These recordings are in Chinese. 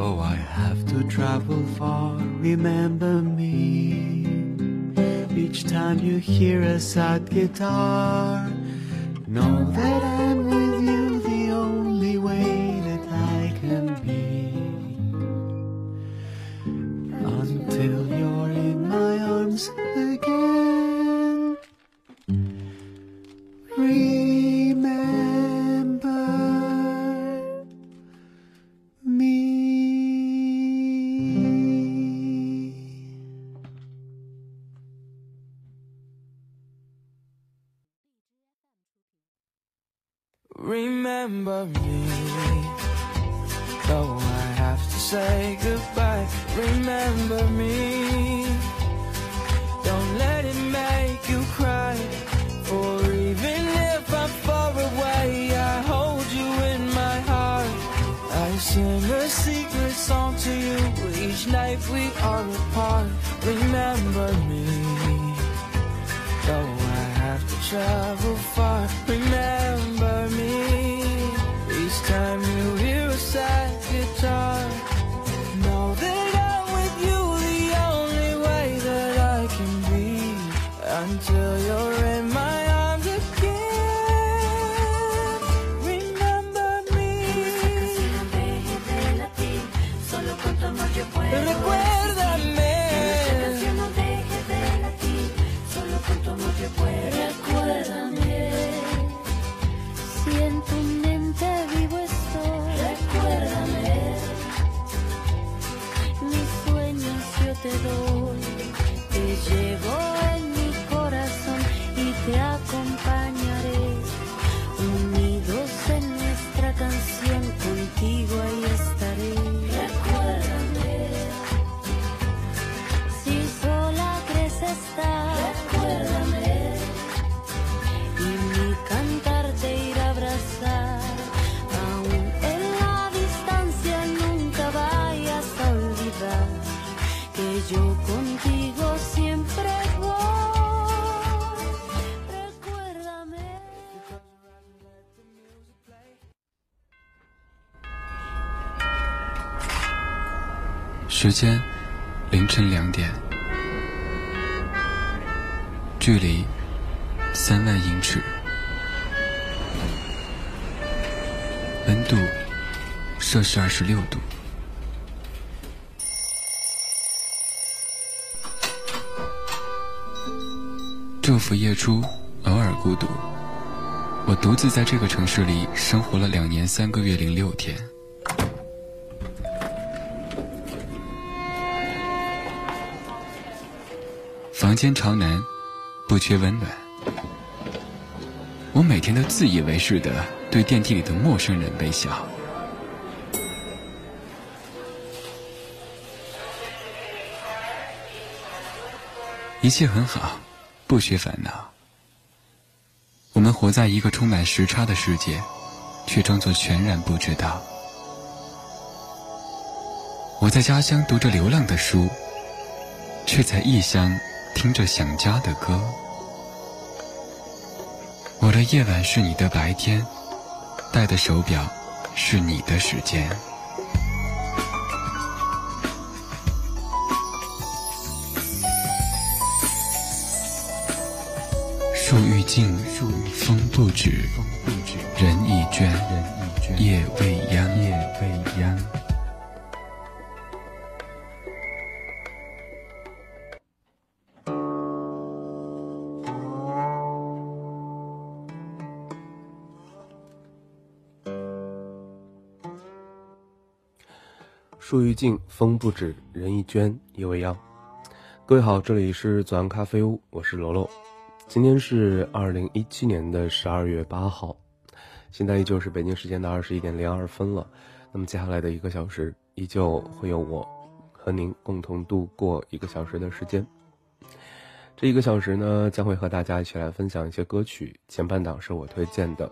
Though I have to travel far, remember me. Each time you hear a sad guitar, know that I'm 时间凌晨两点，距离三万英尺，温度摄氏二十六度。昼伏夜出，偶尔孤独。我独自在这个城市里生活了两年三个月零六天。房间朝南，不缺温暖。我每天都自以为是的对电梯里的陌生人微笑。一切很好，不需烦恼。我们活在一个充满时差的世界，却装作全然不知道。我在家乡读着流浪的书，却在异乡听着想家的歌。我的夜晚是你的白天，戴的手表是你的时间。树欲静，风不止，人已倦，夜未央，树欲静，风不止，人亦倦，夜未央。各位好，这里是左岸咖啡屋，我是罗罗。今天是二零一七年的十二月八号，现在依旧是北京时间的二十一点零二分了。那么接下来的一个小时，依旧会有我和您共同度过一个小时的时间。这一个小时呢，将会和大家一起来分享一些歌曲。前半档是我推荐的，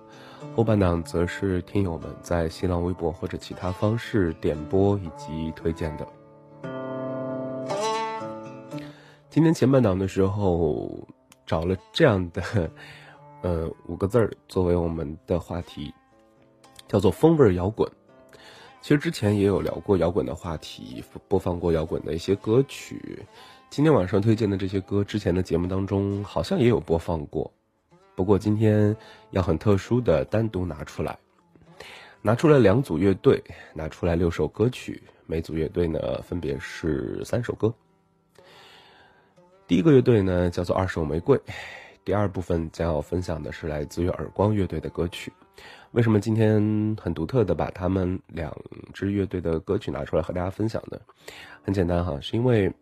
后半档则是听友们在新浪微博或者其他方式点播以及推荐的。今天前半档的时候，找了这样的，呃，五个字儿作为我们的话题，叫做“风味摇滚”。其实之前也有聊过摇滚的话题，播放过摇滚的一些歌曲。今天晚上推荐的这些歌，之前的节目当中好像也有播放过，不过今天要很特殊的单独拿出来，拿出来两组乐队，拿出来六首歌曲，每组乐队呢分别是三首歌。第一个乐队呢叫做二手玫瑰，第二部分将要分享的是来自于耳光乐队的歌曲。为什么今天很独特的把他们两支乐队的歌曲拿出来和大家分享呢？很简单哈，是因为。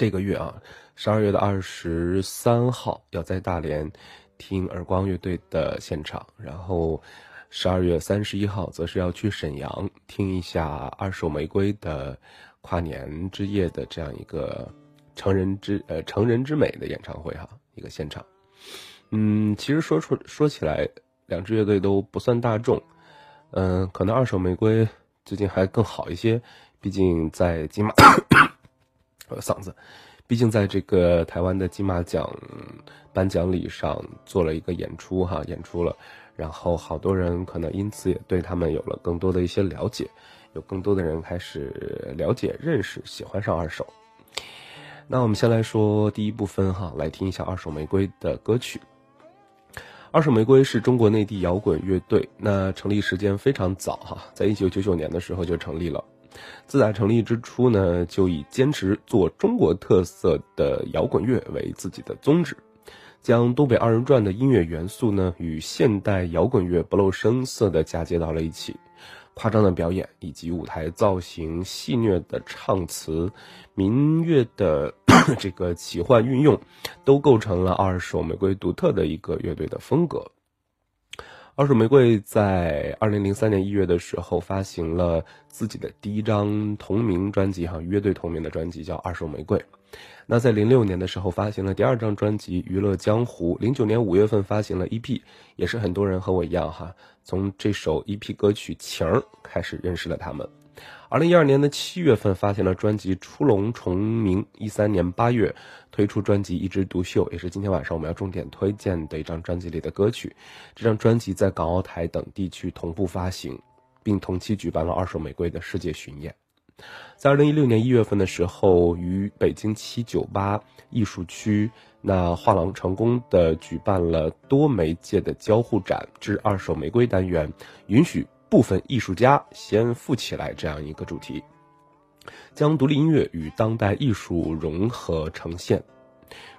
这个月啊，十二月的二十三号要在大连听耳光乐队的现场，然后十二月三十一号则是要去沈阳听一下二手玫瑰的跨年之夜的这样一个成人之呃成人之美的演唱会哈，一个现场。嗯，其实说出说起来，两支乐队都不算大众，嗯，可能二手玫瑰最近还更好一些，毕竟在金马。嗓子，毕竟在这个台湾的金马奖颁奖礼上做了一个演出哈，演出了，然后好多人可能因此也对他们有了更多的一些了解，有更多的人开始了解、认识、喜欢上二手。那我们先来说第一部分哈，来听一下二手玫瑰的歌曲。二手玫瑰是中国内地摇滚乐队，那成立时间非常早哈，在一九九九年的时候就成立了。自打成立之初呢，就以坚持做中国特色的摇滚乐为自己的宗旨，将东北二人转的音乐元素呢与现代摇滚乐不露声色的嫁接到了一起，夸张的表演以及舞台造型、戏谑的唱词、民乐的 这个奇幻运用，都构成了二手玫瑰独特的一个乐队的风格。二手玫瑰在二零零三年一月的时候发行了自己的第一张同名专辑，哈，乐队同名的专辑叫《二手玫瑰》。那在零六年的时候发行了第二张专辑《娱乐江湖》，零九年五月份发行了 EP，也是很多人和我一样，哈，从这首 EP 歌曲《情儿》开始认识了他们。二零一二年的七月份发行了专辑《出笼重名》，一三年八月推出专辑《一枝独秀》，也是今天晚上我们要重点推荐的一张专辑里的歌曲。这张专辑在港澳台等地区同步发行，并同期举办了《二手玫瑰》的世界巡演。在二零一六年一月份的时候，于北京七九八艺术区那画廊成功的举办了多媒介的交互展之二手玫瑰单元，允许。部分艺术家先富起来这样一个主题，将独立音乐与当代艺术融合呈现。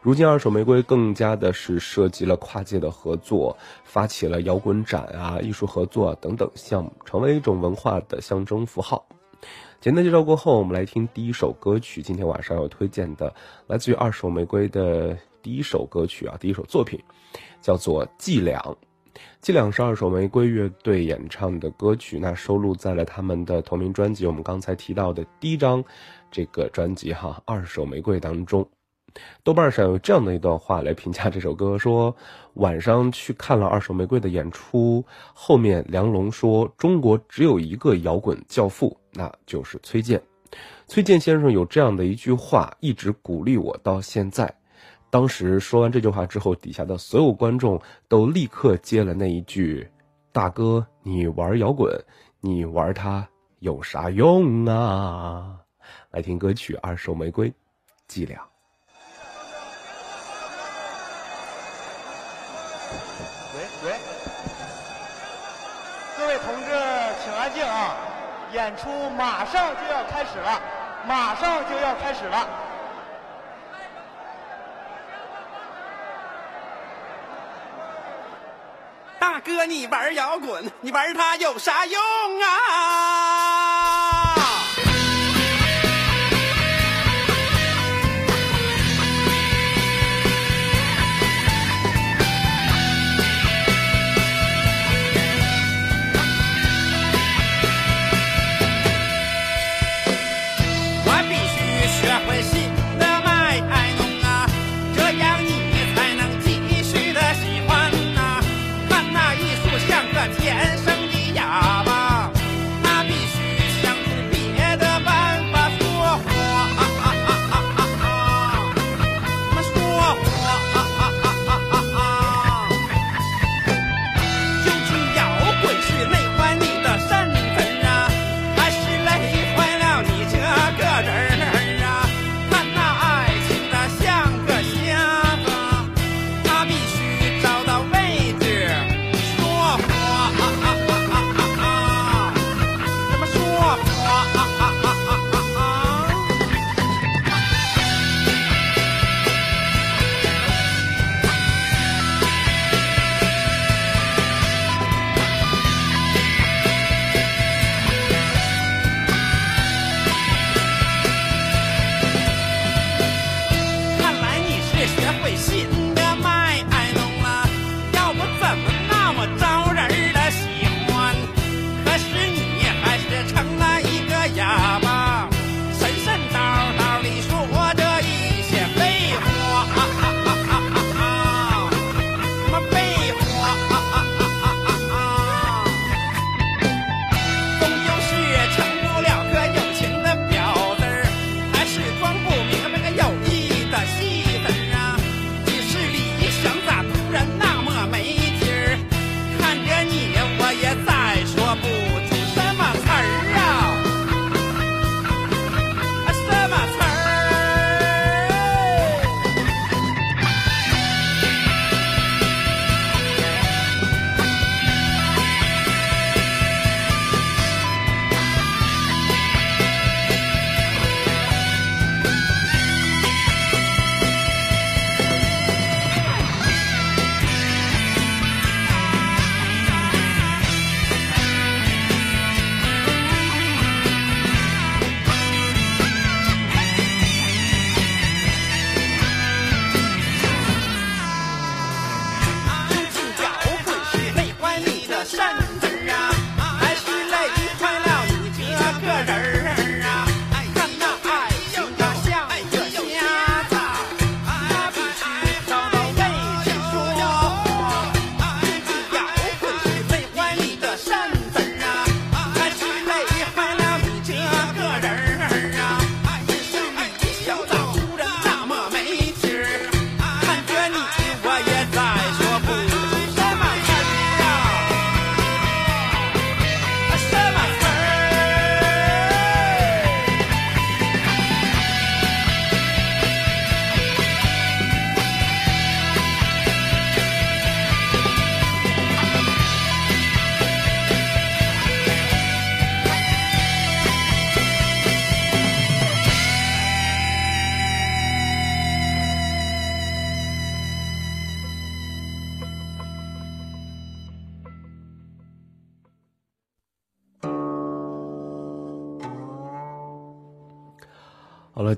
如今，二手玫瑰更加的是涉及了跨界的合作，发起了摇滚展啊、艺术合作等等项目，成为一种文化的象征符号。简单介绍过后，我们来听第一首歌曲。今天晚上要推荐的，来自于二手玫瑰的第一首歌曲啊，第一首作品，叫做《伎俩》。这两是二手玫瑰乐队演唱的歌曲，那收录在了他们的同名专辑，我们刚才提到的第一张这个专辑哈《二手玫瑰》当中。豆瓣上有这样的一段话来评价这首歌：说晚上去看了二手玫瑰的演出，后面梁龙说中国只有一个摇滚教父，那就是崔健。崔健先生有这样的一句话，一直鼓励我到现在。当时说完这句话之后，底下的所有观众都立刻接了那一句：“大哥，你玩摇滚，你玩它有啥用啊？”来听歌曲《二手玫瑰》，伎俩。喂喂，各位同志，请安静啊！演出马上就要开始了，马上就要开始了。大哥，你玩摇滚，你玩它有啥用啊？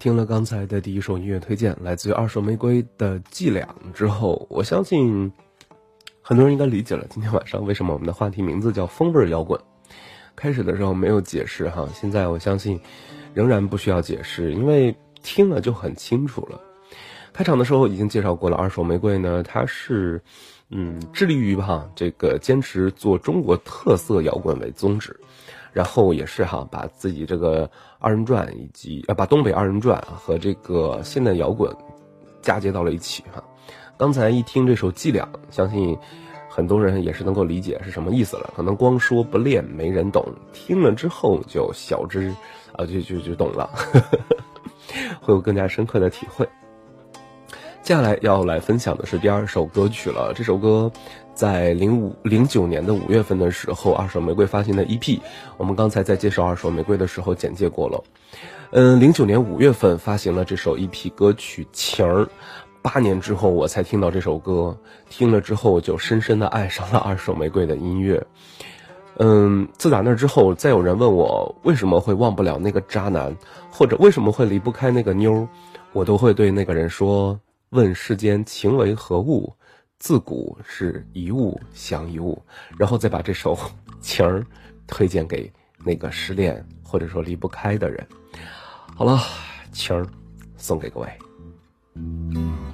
听了刚才的第一首音乐推荐，来自于二手玫瑰的《伎俩》之后，我相信很多人应该理解了今天晚上为什么我们的话题名字叫“风味摇滚”。开始的时候没有解释哈，现在我相信仍然不需要解释，因为听了就很清楚了。开场的时候已经介绍过了，二手玫瑰呢，它是嗯致力于哈这个坚持做中国特色摇滚为宗旨。然后也是哈，把自己这个二人转以及呃，把东北二人转和这个现代摇滚嫁接到了一起哈。刚才一听这首《伎俩》，相信很多人也是能够理解是什么意思了。可能光说不练没人懂，听了之后就小知啊，就就就懂了，会有更加深刻的体会。接下来要来分享的是第二首歌曲了，这首歌。在零五零九年的五月份的时候，二手玫瑰发行的 EP，我们刚才在介绍二手玫瑰的时候简介过了。嗯，零九年五月份发行了这首 EP 歌曲《情儿》，八年之后我才听到这首歌，听了之后就深深的爱上了二手玫瑰的音乐。嗯，自打那之后，再有人问我为什么会忘不了那个渣男，或者为什么会离不开那个妞，我都会对那个人说：问世间情为何物？自古是一物降一物，然后再把这首情儿推荐给那个失恋或者说离不开的人。好了，情儿送给各位。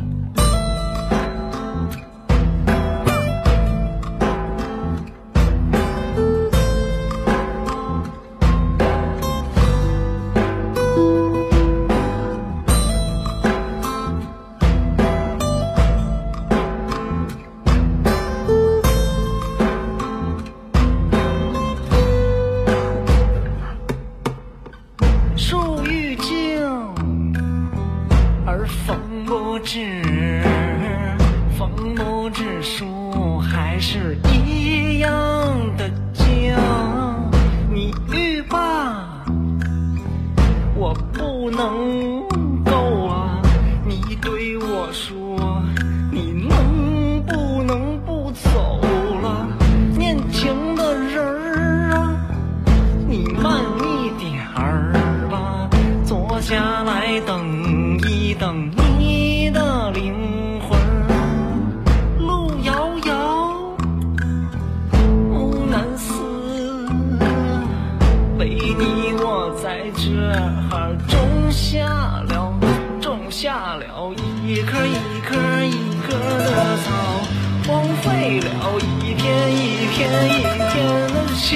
一天一天的情。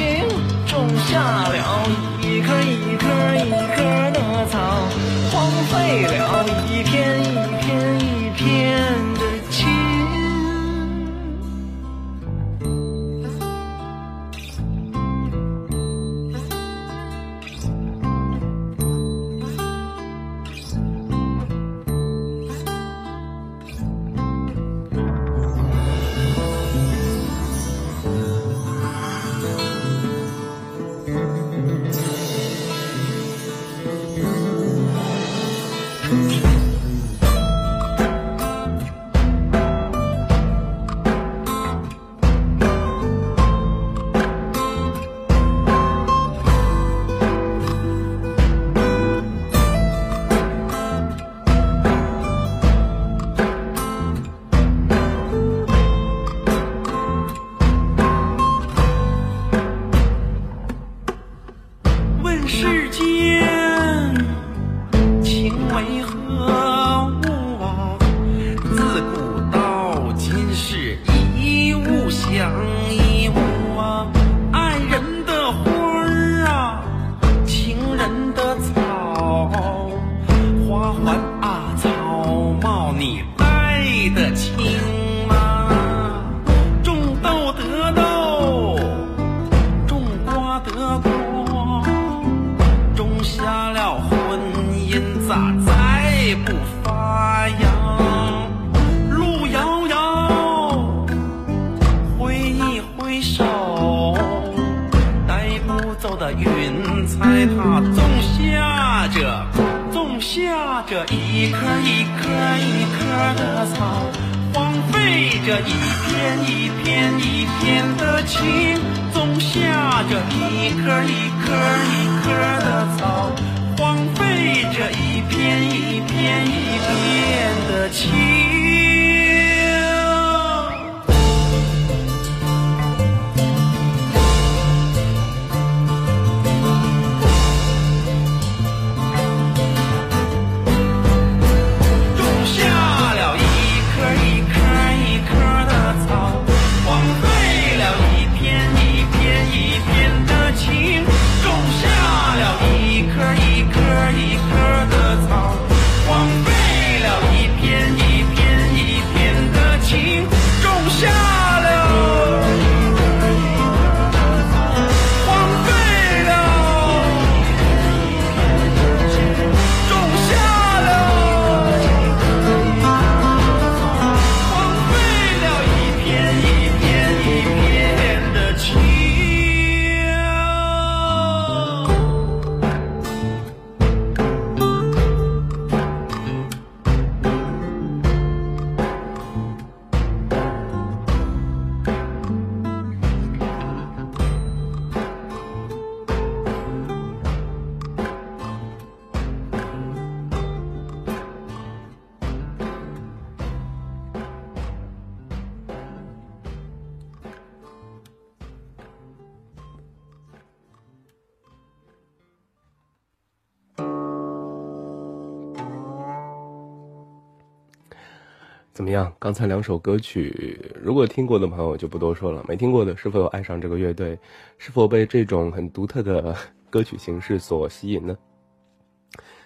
种下了一颗一颗一颗的草，荒废了一片一样？刚才两首歌曲，如果听过的朋友就不多说了，没听过的是否有爱上这个乐队？是否被这种很独特的歌曲形式所吸引呢？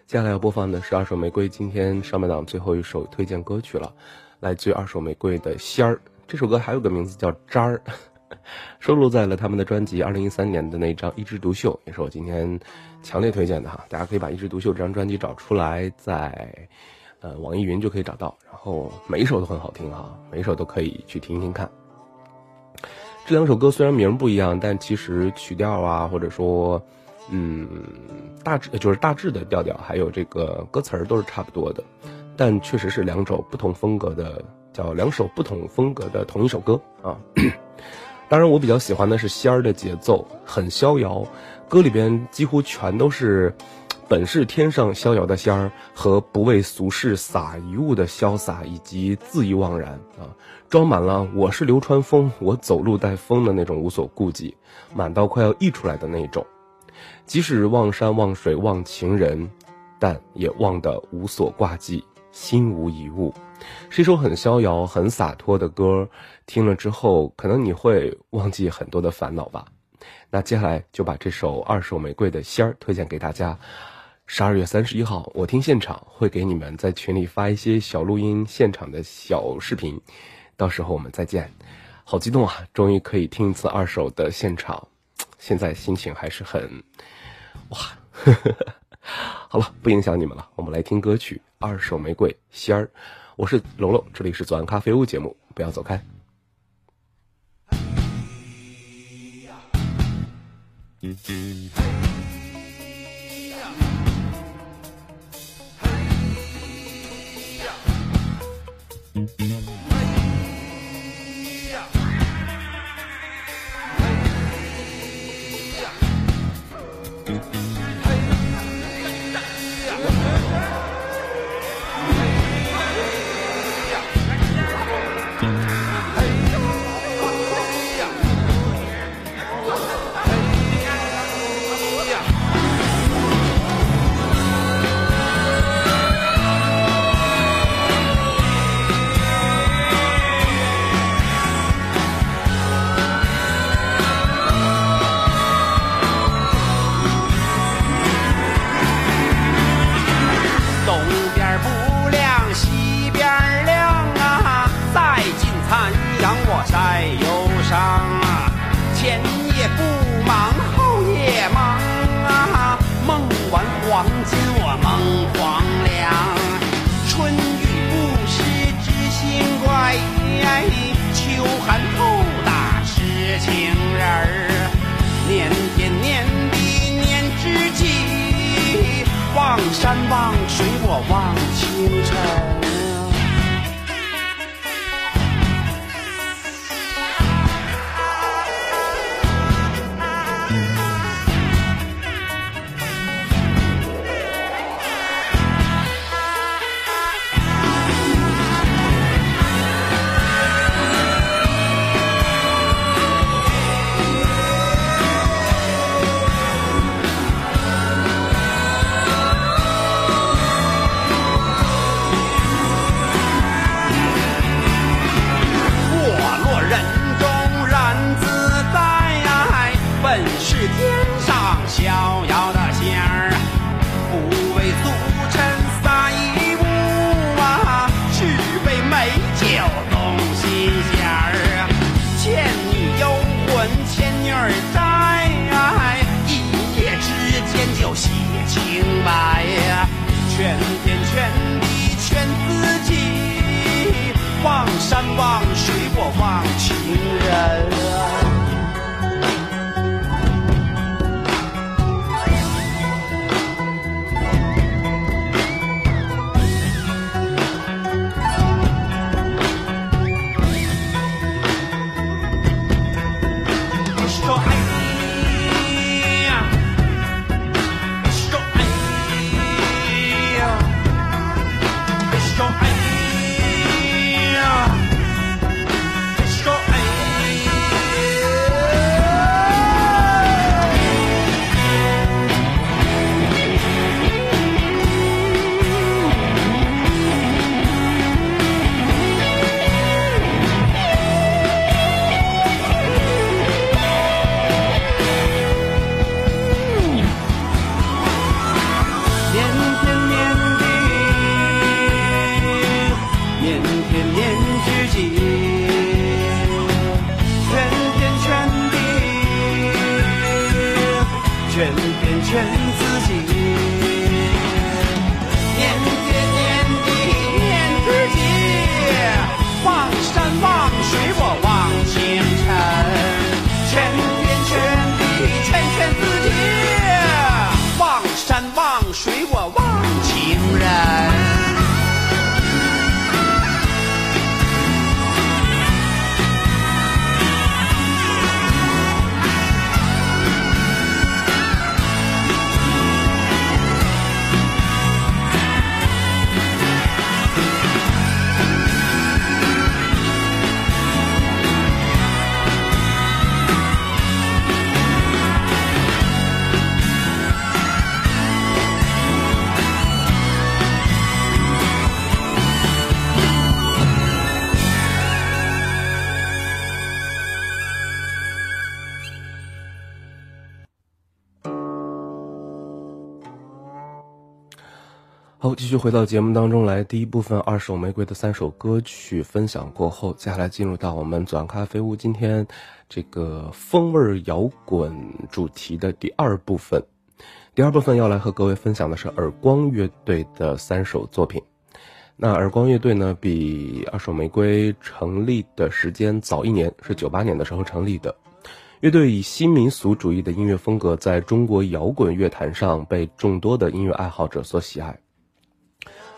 接下来要播放的是二手玫瑰今天上半档最后一首推荐歌曲了，来自于二手玫瑰的《仙儿》。这首歌还有个名字叫《渣儿》，收录在了他们的专辑二零一三年的那张《一枝独秀》，也是我今天强烈推荐的哈。大家可以把《一枝独秀》这张专辑找出来，在呃网易云就可以找到，然后每一首都很好听哈，每一首都可以去听听看。这两首歌虽然名不一样，但其实曲调啊，或者说，嗯，大致就是大致的调调，还有这个歌词儿都是差不多的，但确实是两首不同风格的，叫两首不同风格的同一首歌啊。当然，我比较喜欢的是仙儿的节奏，很逍遥，歌里边几乎全都是本是天上逍遥的仙儿和不为俗世撒一物的潇洒以及恣意妄然啊，装满了我是流川枫，我走路带风的那种无所顾忌，满到快要溢出来的那种。即使望山望水望情人，但也望得无所挂记，心无一物。是一首很逍遥、很洒脱的歌，听了之后，可能你会忘记很多的烦恼吧。那接下来就把这首《二手玫瑰》的仙儿推荐给大家。十二月三十一号，我听现场会给你们在群里发一些小录音现场的小视频，到时候我们再见。好激动啊！终于可以听一次二手的现场，现在心情还是很哇。好了，不影响你们了，我们来听歌曲《二手玫瑰》仙儿。我是龙龙，这里是左岸咖啡屋节目，不要走开。回到节目当中来。第一部分二手玫瑰的三首歌曲分享过后，接下来进入到我们左岸咖啡屋今天这个风味摇滚主题的第二部分。第二部分要来和各位分享的是耳光乐队的三首作品。那耳光乐队呢，比二手玫瑰成立的时间早一年，是九八年的时候成立的。乐队以新民俗主义的音乐风格，在中国摇滚乐坛上被众多的音乐爱好者所喜爱。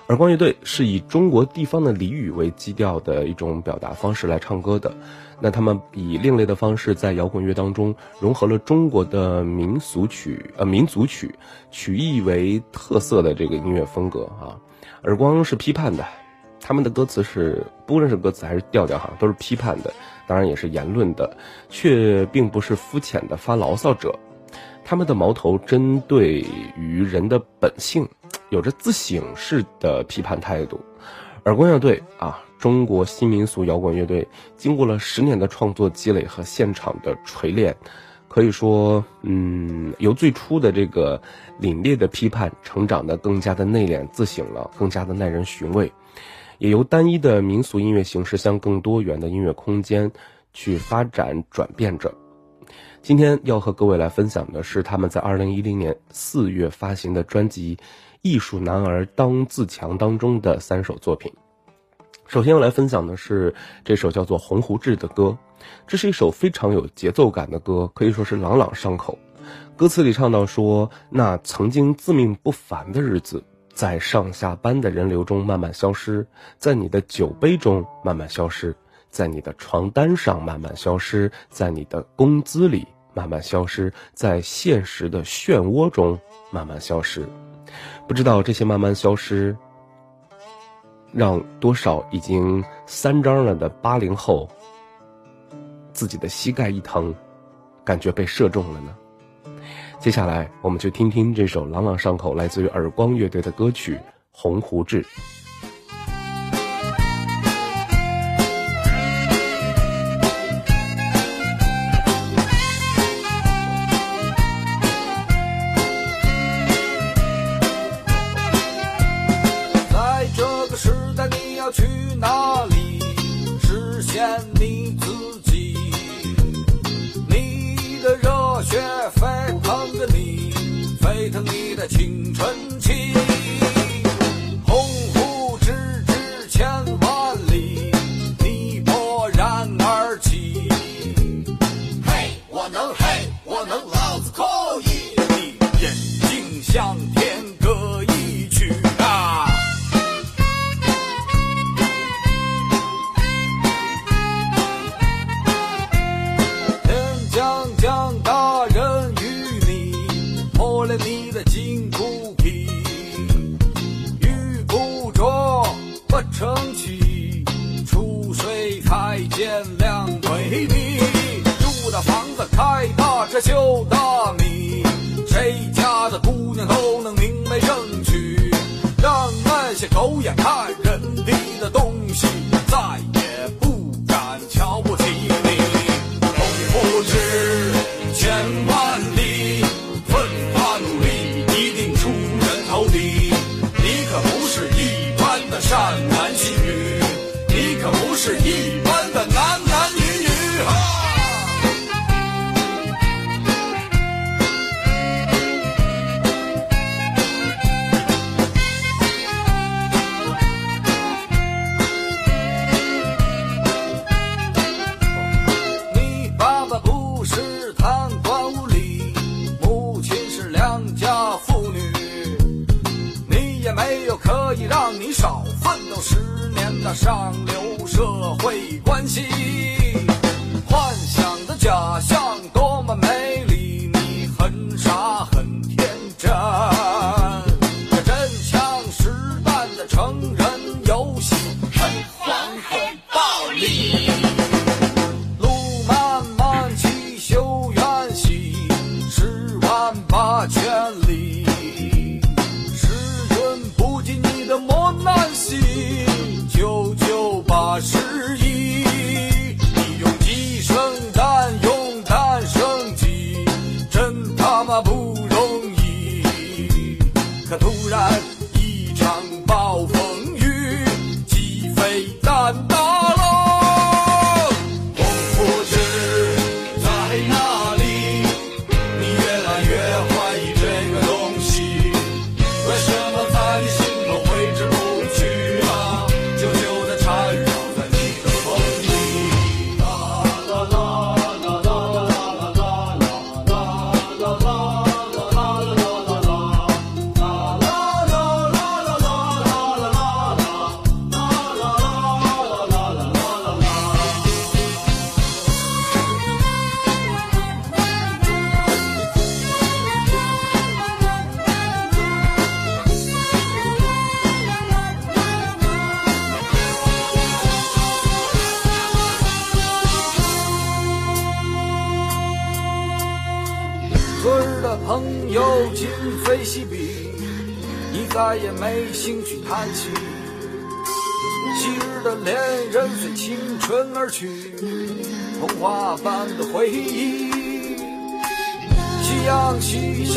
耳光乐队是以中国地方的俚语为基调的一种表达方式来唱歌的。那他们以另类的方式在摇滚乐当中融合了中国的民俗曲、呃民族曲曲艺为特色的这个音乐风格啊。耳光是批判的，他们的歌词是不论是歌词还是调调哈，都是批判的，当然也是言论的，却并不是肤浅的发牢骚者。他们的矛头针对于人的本性，有着自省式的批判态度。耳光乐队啊，中国新民俗摇滚乐队，经过了十年的创作积累和现场的锤炼，可以说，嗯，由最初的这个凛冽的批判，成长的更加的内敛自省了，更加的耐人寻味，也由单一的民俗音乐形式向更多元的音乐空间去发展转变着。今天要和各位来分享的是他们在二零一零年四月发行的专辑《艺术男儿当自强当中的三首作品。首先要来分享的是这首叫做鸿鹄志的歌。这是一首非常有节奏感的歌可以说是朗朗上口。歌词里唱到说那曾经自命不凡的日子在上下班的人流中慢慢消失在你的酒杯中慢慢消失在你的床单上慢慢消失在你的工资里慢慢消失在现实的漩涡中慢慢消失。不知道这些慢慢消失让多少已经三张了的八零后自己的膝盖一疼感觉被射中了呢？接下来我们就听听这首朗朗上口来自于耳光乐队的歌曲洪湖志。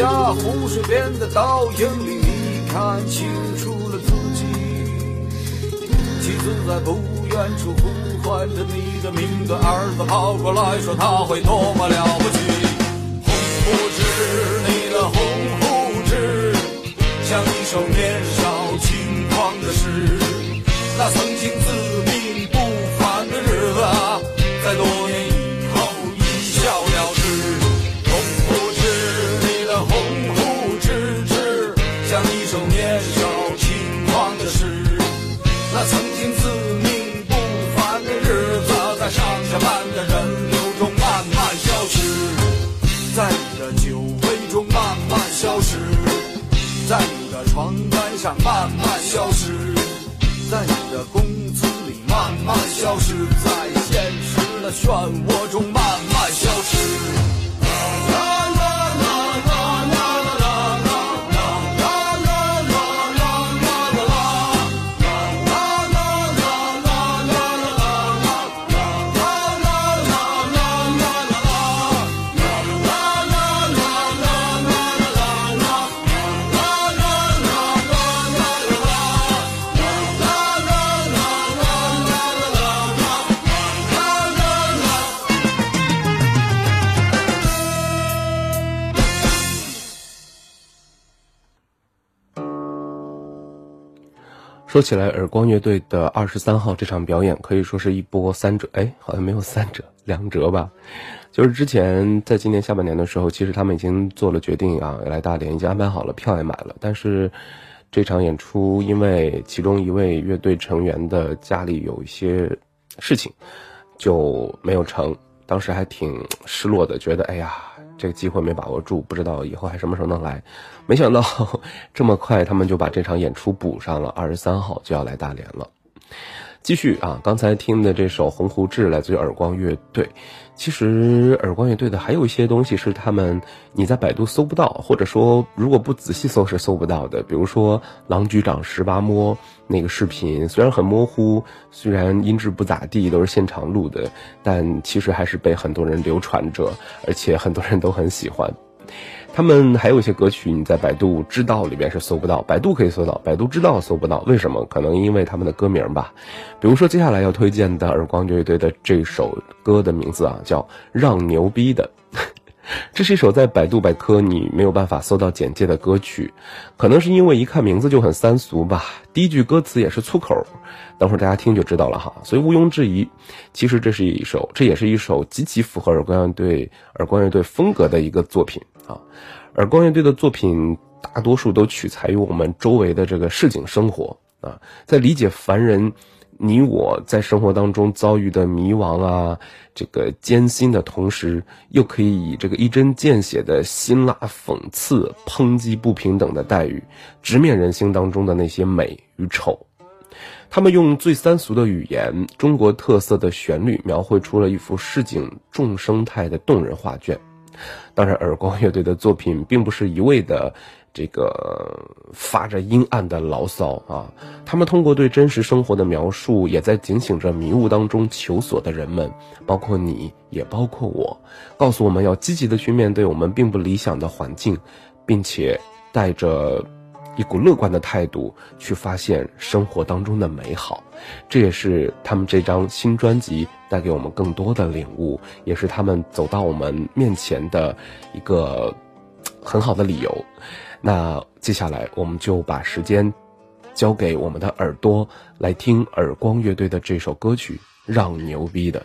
在湖水边的倒影里你看清楚了自己。妻子在不远处呼唤着你的名字儿子跑过来说他会多么了不起说起来，耳光乐队的二十三号这场表演可以说是一波三折，哎，好像没有三折，两折吧。就是之前在今年下半年的时候，其实他们已经做了决定啊，要来大连，已经安排好了，票也买了。但是这场演出因为其中一位乐队成员的家里有一些事情，就没有成。当时还挺失落的，觉得哎呀，这个机会没把握住，不知道以后还什么时候能来。没想到 这么快，他们就把这场演出补上了，二十三号就要来大连了。继续啊，刚才听的这首《鸿鹄志》来自于耳光乐队。其实耳光乐队的还有一些东西是他们你在百度搜不到，或者说如果不仔细搜是搜不到的。比如说《狼局长十八摸》那个视频，虽然很模糊，虽然音质不咋地，都是现场录的，但其实还是被很多人流传着，而且很多人都很喜欢。他们还有一些歌曲，你在百度知道里边是搜不到，百度可以搜到，百度知道搜不到。为什么？可能因为他们的歌名吧。比如说接下来要推荐的耳光乐队的这首歌的名字啊，叫《让牛逼的》。这是一首在百度百科你没有办法搜到简介的歌曲，可能是因为一看名字就很三俗吧。第一句歌词也是粗口，等会儿大家听就知道了哈。所以毋庸置疑，其实这是一首，这也是一首极其符合耳光乐队耳光乐队风格的一个作品啊。耳光乐队的作品大多数都取材于我们周围的这个市井生活啊，在理解凡人。你我在生活当中遭遇的迷茫啊，这个艰辛的同时，又可以以这个一针见血的辛辣讽刺、抨击不平等的待遇，直面人性当中的那些美与丑。他们用最三俗的语言、中国特色的旋律，描绘出了一幅市井众生态的动人画卷。当然，耳光乐队的作品并不是一味的。这个发着阴暗的牢骚啊！他们通过对真实生活的描述，也在警醒着迷雾当中求索的人们，包括你，也包括我，告诉我们要积极的去面对我们并不理想的环境，并且带着一股乐观的态度去发现生活当中的美好。这也是他们这张新专辑带给我们更多的领悟，也是他们走到我们面前的一个很好的理由。那接下来，我们就把时间交给我们的耳朵，来听耳光乐队的这首歌曲《让牛逼的》。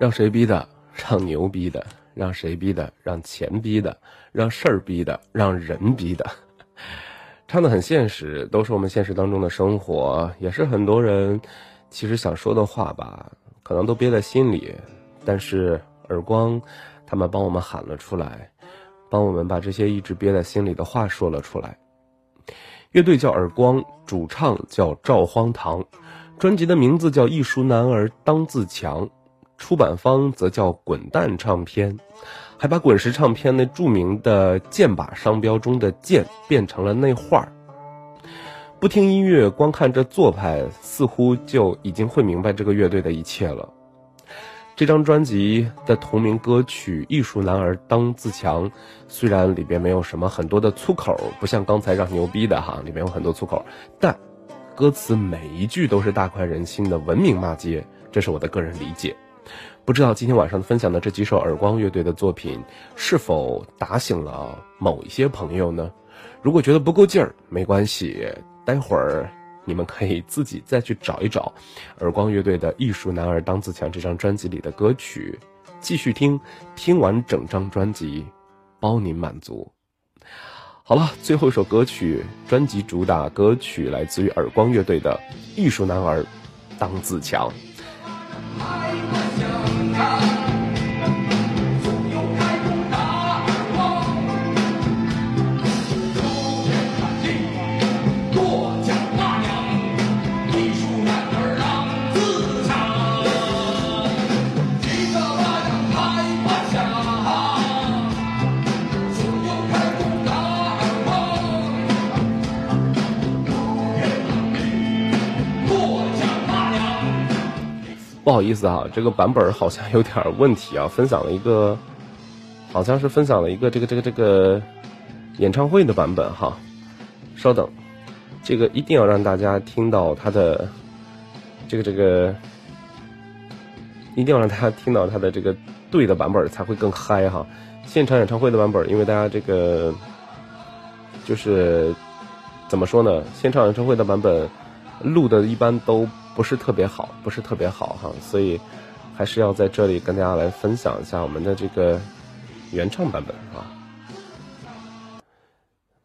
让谁逼的？让牛逼的？让谁逼的？让钱逼的？让事儿逼的？让人逼的？唱的很现实，都是我们现实当中的生活，也是很多人其实想说的话吧，可能都憋在心里，但是耳光他们帮我们喊了出来，帮我们把这些一直憋在心里的话说了出来。乐队叫耳光，主唱叫赵荒唐，专辑的名字叫《艺术男儿当自强》，出版方则叫滚蛋唱片，还把滚石唱片那著名的剑把商标中的剑变成了内画儿。不听音乐，光看这做派，似乎就已经会明白这个乐队的一切了。这张专辑的同名歌曲《艺术男儿当自强》，虽然里边没有什么很多的粗口，不像刚才让牛逼的哈，里面有很多粗口，但歌词每一句都是大快人心的文明骂街，这是我的个人理解。不知道今天晚上分享的这几首耳光乐队的作品，是否打醒了某一些朋友呢？如果觉得不够劲儿，没关系，待会儿你们可以自己再去找一找耳光乐队的《艺术男儿当自强》这张专辑里的歌曲，继续听，听完整张专辑，包您满足。好了，最后一首歌曲，专辑主打歌曲来自于耳光乐队的《艺术男儿当自强》。time. 不好意思啊，这个版本好像有点问题啊，分享了一个，好像是分享了一个这个这个这个演唱会的版本哈。稍等，这个一定要让大家听到它的这个这个，一定要让大家听到它的这个对的版本才会更嗨哈。现场演唱会的版本，因为大家这个就是怎么说呢？现场演唱会的版本录的一般都不是特别好，不是特别好哈，所以还是要在这里跟大家来分享一下我们的这个原唱版本啊，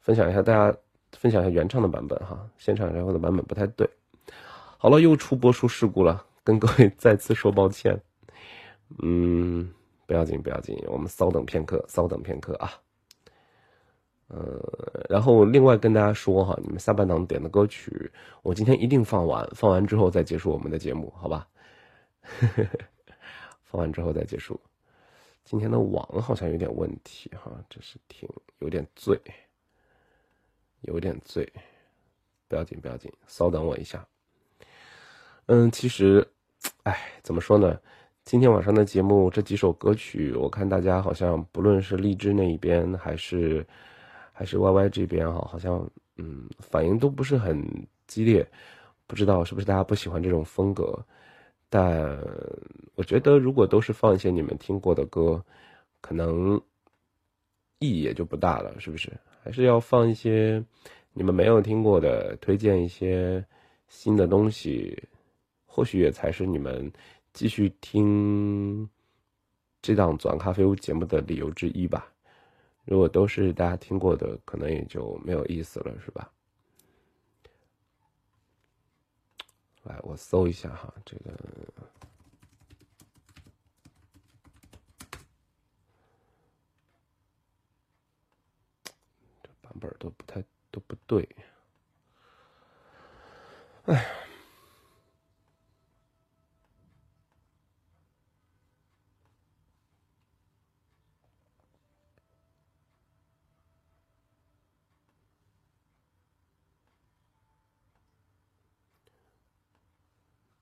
分享一下大家分享一下原唱的版本哈，现场演唱的版本不太对。好了，又出播出事故了，跟各位再次说抱歉。嗯。不要紧，不要紧，我们稍等片刻，稍等片刻啊。呃，然后另外跟大家说哈，你们下半档点的歌曲，我今天一定放完，放完之后再结束我们的节目，好吧？放完之后再结束。今天的网好像有点问题哈，这是挺有点醉，有点醉。不要紧，不要紧，稍等我一下。嗯，其实，哎，怎么说呢？今天晚上的节目这几首歌曲，我看大家好像不论是荔枝那一边，还是还是 Y Y 这边哈，好像嗯反应都不是很激烈，不知道是不是大家不喜欢这种风格。但我觉得如果都是放一些你们听过的歌，可能意义也就不大了，是不是？还是要放一些你们没有听过的，推荐一些新的东西，或许也才是你们。继续听这档左岸咖啡屋节目的理由之一吧。如果都是大家听过的，可能也就没有意思了，是吧？来，我搜一下哈，这个版本都不太都不对。哎。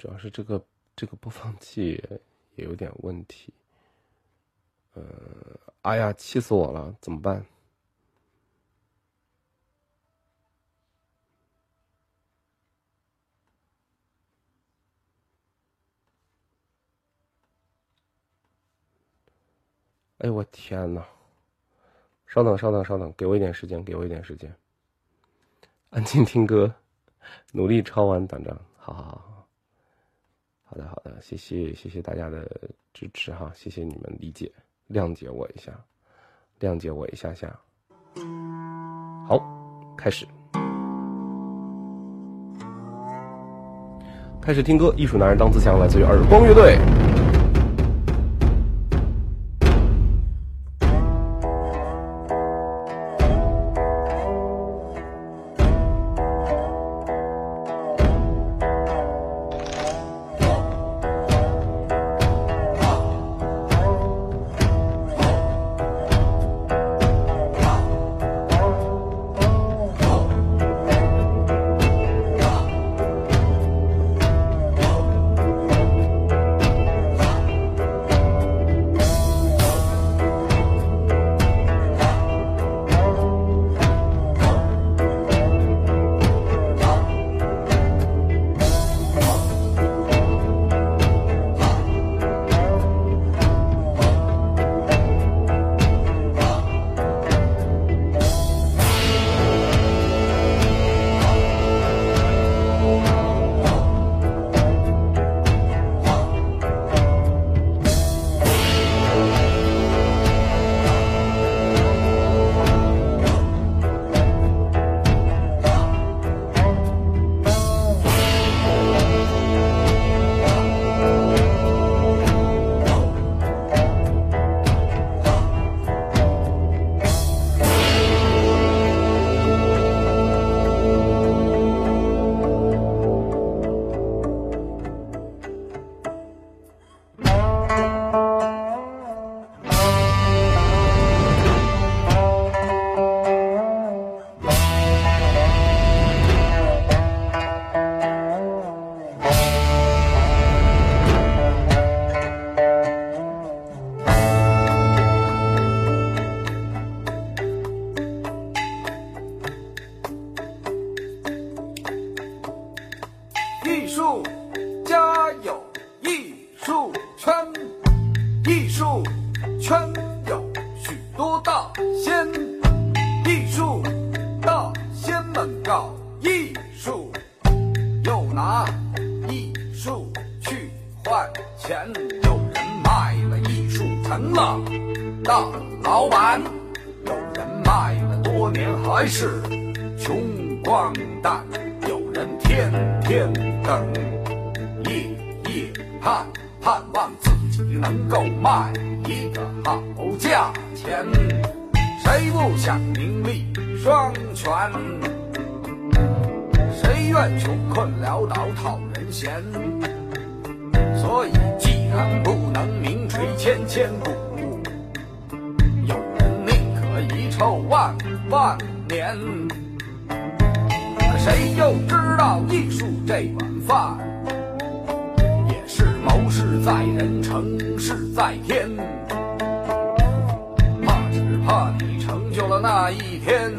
主要是这个这个播放器也有点问题，呃，哎呀，气死我了，怎么办？哎呦我天呐！稍等，稍等，稍等，给我一点时间，给我一点时间，安静听歌，努力抄完短章，好好好。好的，好的，谢谢，谢谢大家的支持哈，谢谢你们理解、谅解我一下，谅解我一下下。好，开始，开始听歌，艺术男人当自强，来自于耳光乐队。好价钱。谁不想名利双全？谁愿穷困潦倒讨人嫌？所以，既然不能名垂千千古，有人宁可遗臭万万年。可谁又知道艺术这碗饭，也是谋事在人，成事在天。怕你成就了那一天，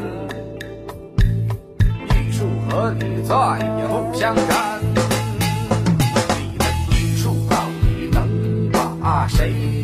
艺术和你再也不相干。你的艺术到底能把谁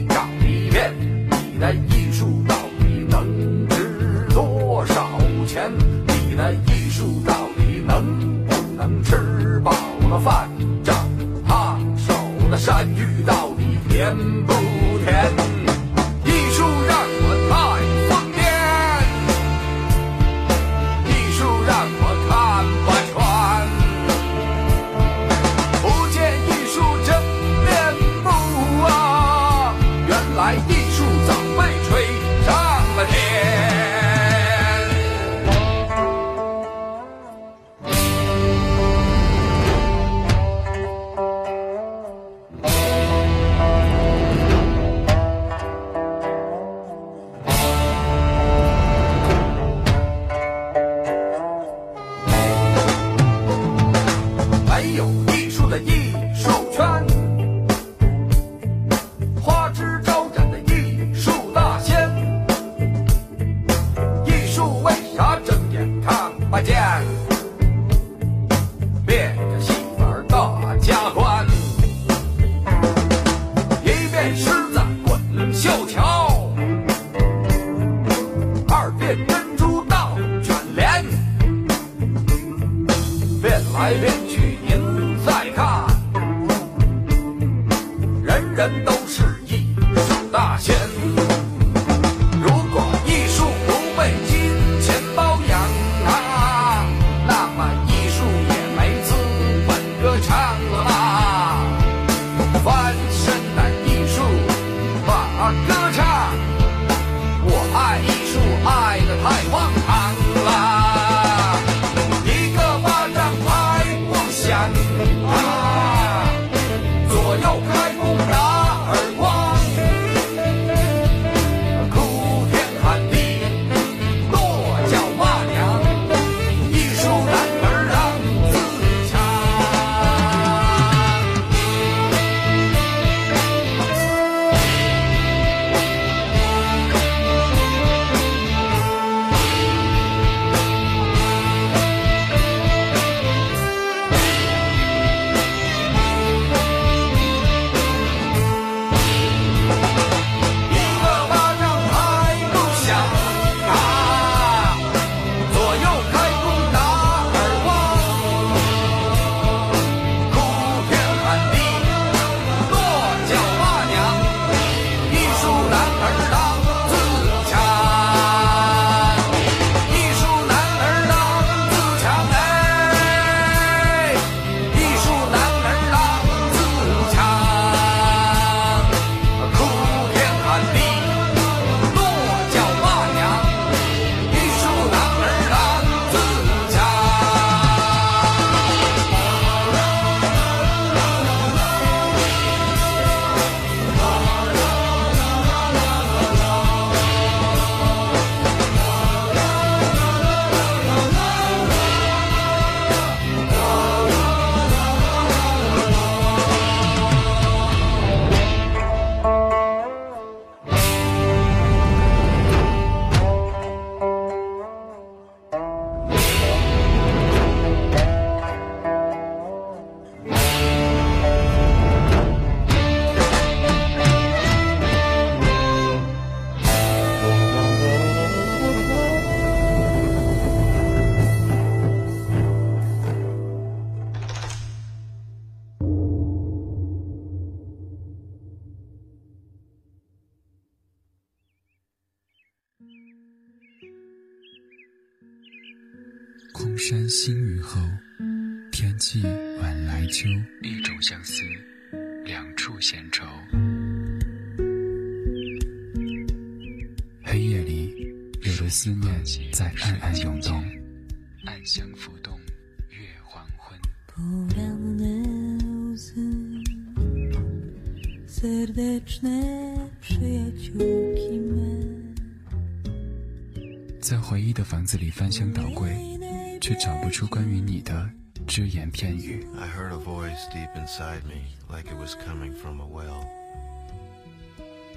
出关于你的只言片语。I heard a voice deep inside me, like it was coming from a well.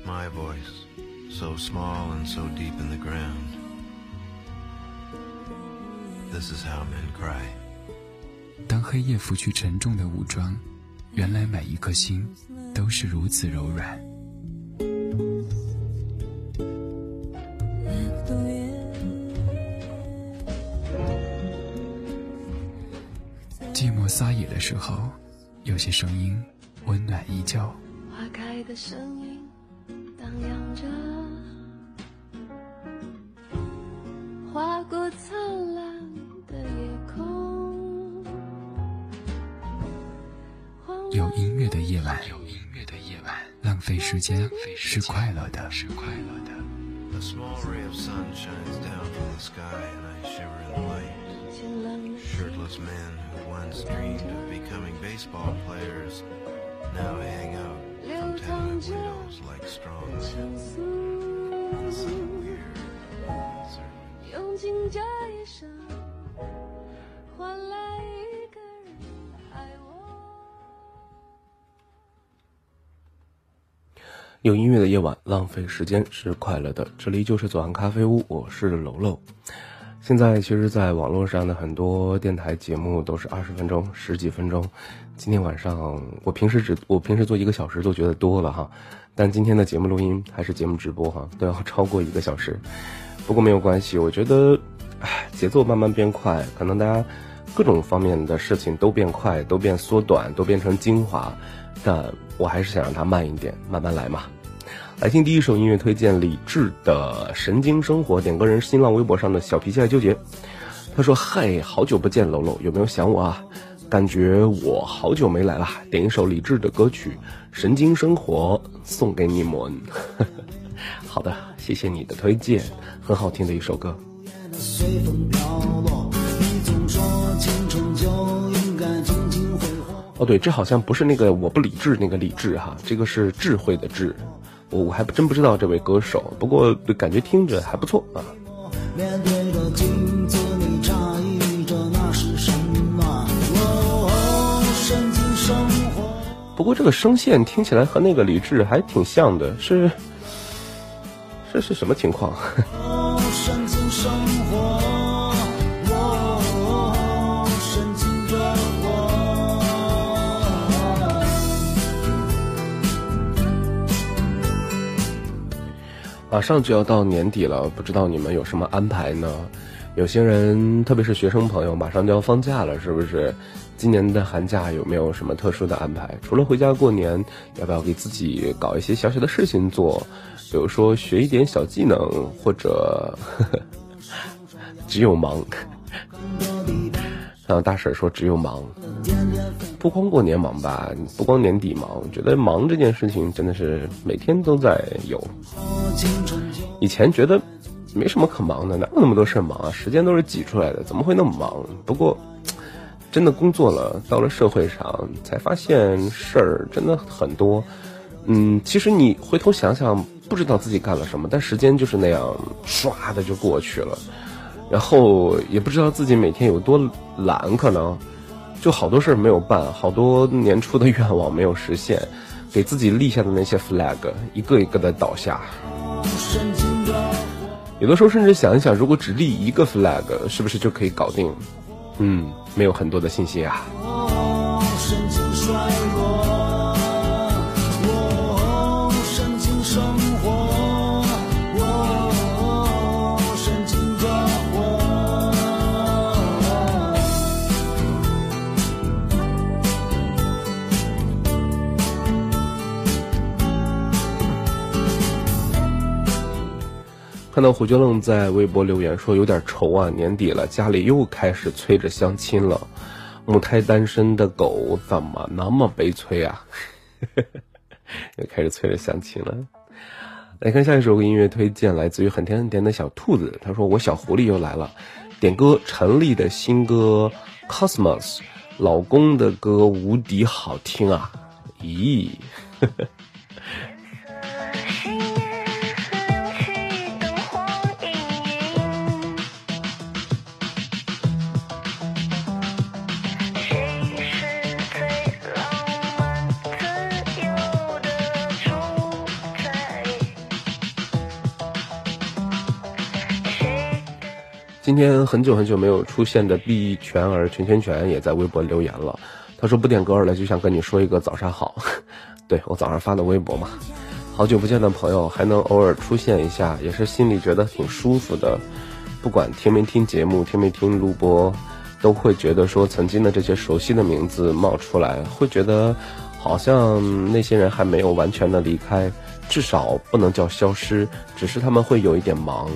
My voice, so small and so deep in the ground. This is how men cry. 当黑夜拂去沉重的武装，原来每一颗心都是如此柔软。的时候，有些声音温暖依旧。花开的声音荡漾着，划过灿烂的夜空。有音乐的夜晚，有音乐的夜晚，浪费时间是快乐的，是快乐的。A small ray of sun shines down from the sky, and I shiver in the light. 晴朗的 Shirtless men who once dreamed of becoming baseball players now hang out from tenement windows like strong men. 情愫，So weird. Certain. 用尽这一生，换来一个人爱我。有音乐的夜晚，浪费时间是快乐的。这里就是左岸咖啡屋，我是楼楼。现在其实，在网络上的很多电台节目都是二十分钟、十几分钟。今天晚上，我平时只我平时做一个小时都觉得多了哈，但今天的节目录音还是节目直播哈，都要超过一个小时。不过没有关系，我觉得，唉，节奏慢慢变快，可能大家各种方面的事情都变快，都变缩短，都变成精华，但我还是想让它慢一点，慢慢来嘛。来听第一首音乐推荐，李志的《神经生活》。点歌人新浪微博上的小脾气爱纠结，他说：“嗨，好久不见，楼楼，有没有想我啊？感觉我好久没来了。点一首李志的歌曲《神经生活》送给你们。好的，谢谢你的推荐，很好听的一首歌。哦，对，这好像不是那个我不理智那个理智哈，这个是智慧的智。我我还真不知道这位歌手，不过感觉听着还不错啊。面对着镜子，你诧异着那是什么？不过这个声线听起来和那个李志还挺像的，是是是什么情况？马上就要到年底了，不知道你们有什么安排呢？有些人，特别是学生朋友，马上就要放假了，是不是？今年的寒假有没有什么特殊的安排？除了回家过年，要不要给自己搞一些小小的事情做？比如说学一点小技能，或者呵 呵只有忙。啊，大婶说只有忙，不光过年忙吧，不光年底忙，我觉得忙这件事情真的是每天都在有。以前觉得没什么可忙的，哪有那么多事儿忙啊？时间都是挤出来的，怎么会那么忙？不过真的工作了，到了社会上才发现事儿真的很多。嗯，其实你回头想想，不知道自己干了什么，但时间就是那样唰的就过去了。然后也不知道自己每天有多懒，可能就好多事儿没有办，好多年初的愿望没有实现，给自己立下的那些 flag 一个一个的倒下。有的时候甚至想一想，如果只立一个 flag，是不是就可以搞定？嗯，没有很多的信心啊。看到胡椒愣在微博留言说有点愁啊，年底了，家里又开始催着相亲了，母胎单身的狗怎么那么悲催啊？又开始催着相亲了。来看下一首音乐推荐，来自于很甜很甜的小兔子，他说我小狐狸又来了，点歌陈粒的新歌《Cosmos》，老公的歌无敌好听啊，咦。今天很久很久没有出现的毕全儿全全全也在微博留言了，他说不点歌了，就想跟你说一个早上好。对我早上发的微博嘛，好久不见的朋友还能偶尔出现一下，也是心里觉得挺舒服的。不管听没听节目，听没听录播，都会觉得说曾经的这些熟悉的名字冒出来，会觉得好像那些人还没有完全的离开，至少不能叫消失，只是他们会有一点忙。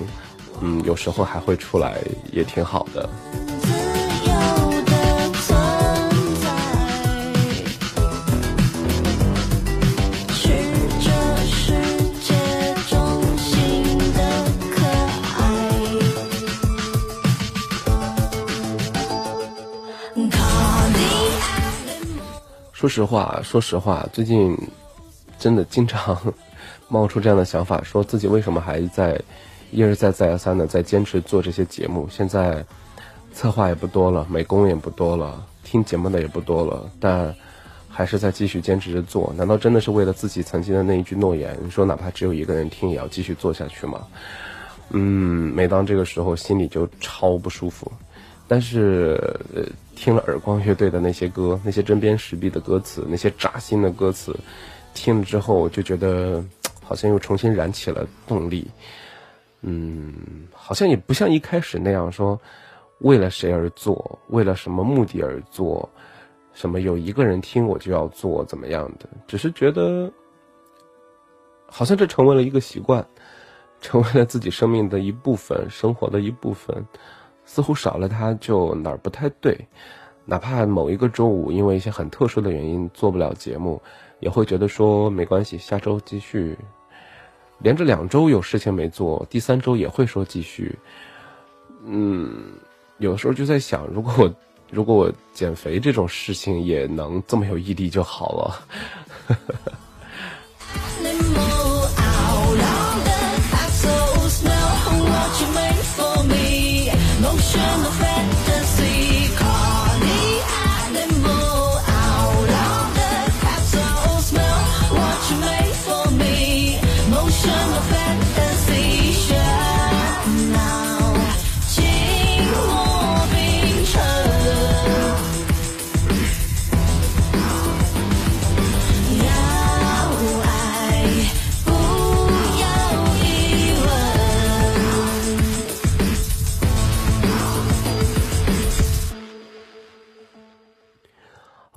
嗯，有时候还会出来，也挺好的。说实话，说实话，最近真的经常冒出这样的想法，说自己为什么还在。一而再再而三的在坚持做这些节目，现在策划也不多了，美工也不多了，听节目的也不多了，但还是在继续坚持着做。难道真的是为了自己曾经的那一句诺言，说哪怕只有一个人听，也要继续做下去吗？嗯，每当这个时候，心里就超不舒服。但是，呃，听了耳光乐队的那些歌，那些针砭时弊的歌词，那些扎心的歌词，听了之后，就觉得好像又重新燃起了动力。嗯，好像也不像一开始那样说，为了谁而做，为了什么目的而做，什么有一个人听我就要做怎么样的，只是觉得，好像这成为了一个习惯，成为了自己生命的一部分，生活的一部分，似乎少了它就哪儿不太对，哪怕某一个周五因为一些很特殊的原因做不了节目，也会觉得说没关系，下周继续。连着两周有事情没做，第三周也会说继续。嗯，有的时候就在想，如果我 如果我减肥这种事情也能这么有毅力就好了。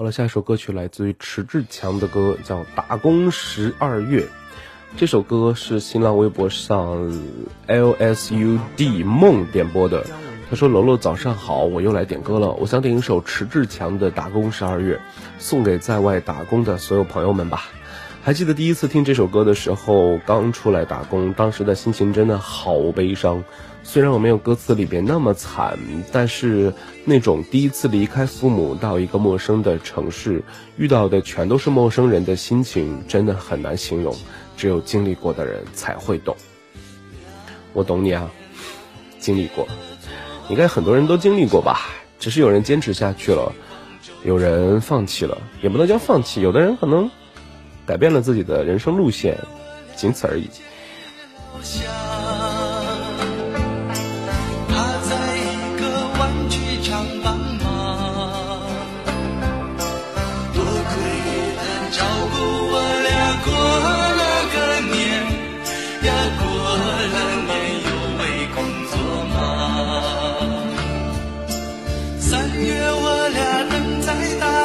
好了，下一首歌曲来自于迟志强的歌，叫《打工十二月》。这首歌是新浪微博上 L S U D 梦点播的。他说：“楼楼早上好，我又来点歌了。我想点一首迟志强的《打工十二月》，送给在外打工的所有朋友们吧。”还记得第一次听这首歌的时候，刚出来打工，当时的心情真的好悲伤。虽然我没有歌词里边那么惨，但是那种第一次离开父母到一个陌生的城市，遇到的全都是陌生人的心情，真的很难形容，只有经历过的人才会懂。我懂你啊，经历过，应该很多人都经历过吧？只是有人坚持下去了，有人放弃了，也不能叫放弃，有的人可能改变了自己的人生路线，仅此而已。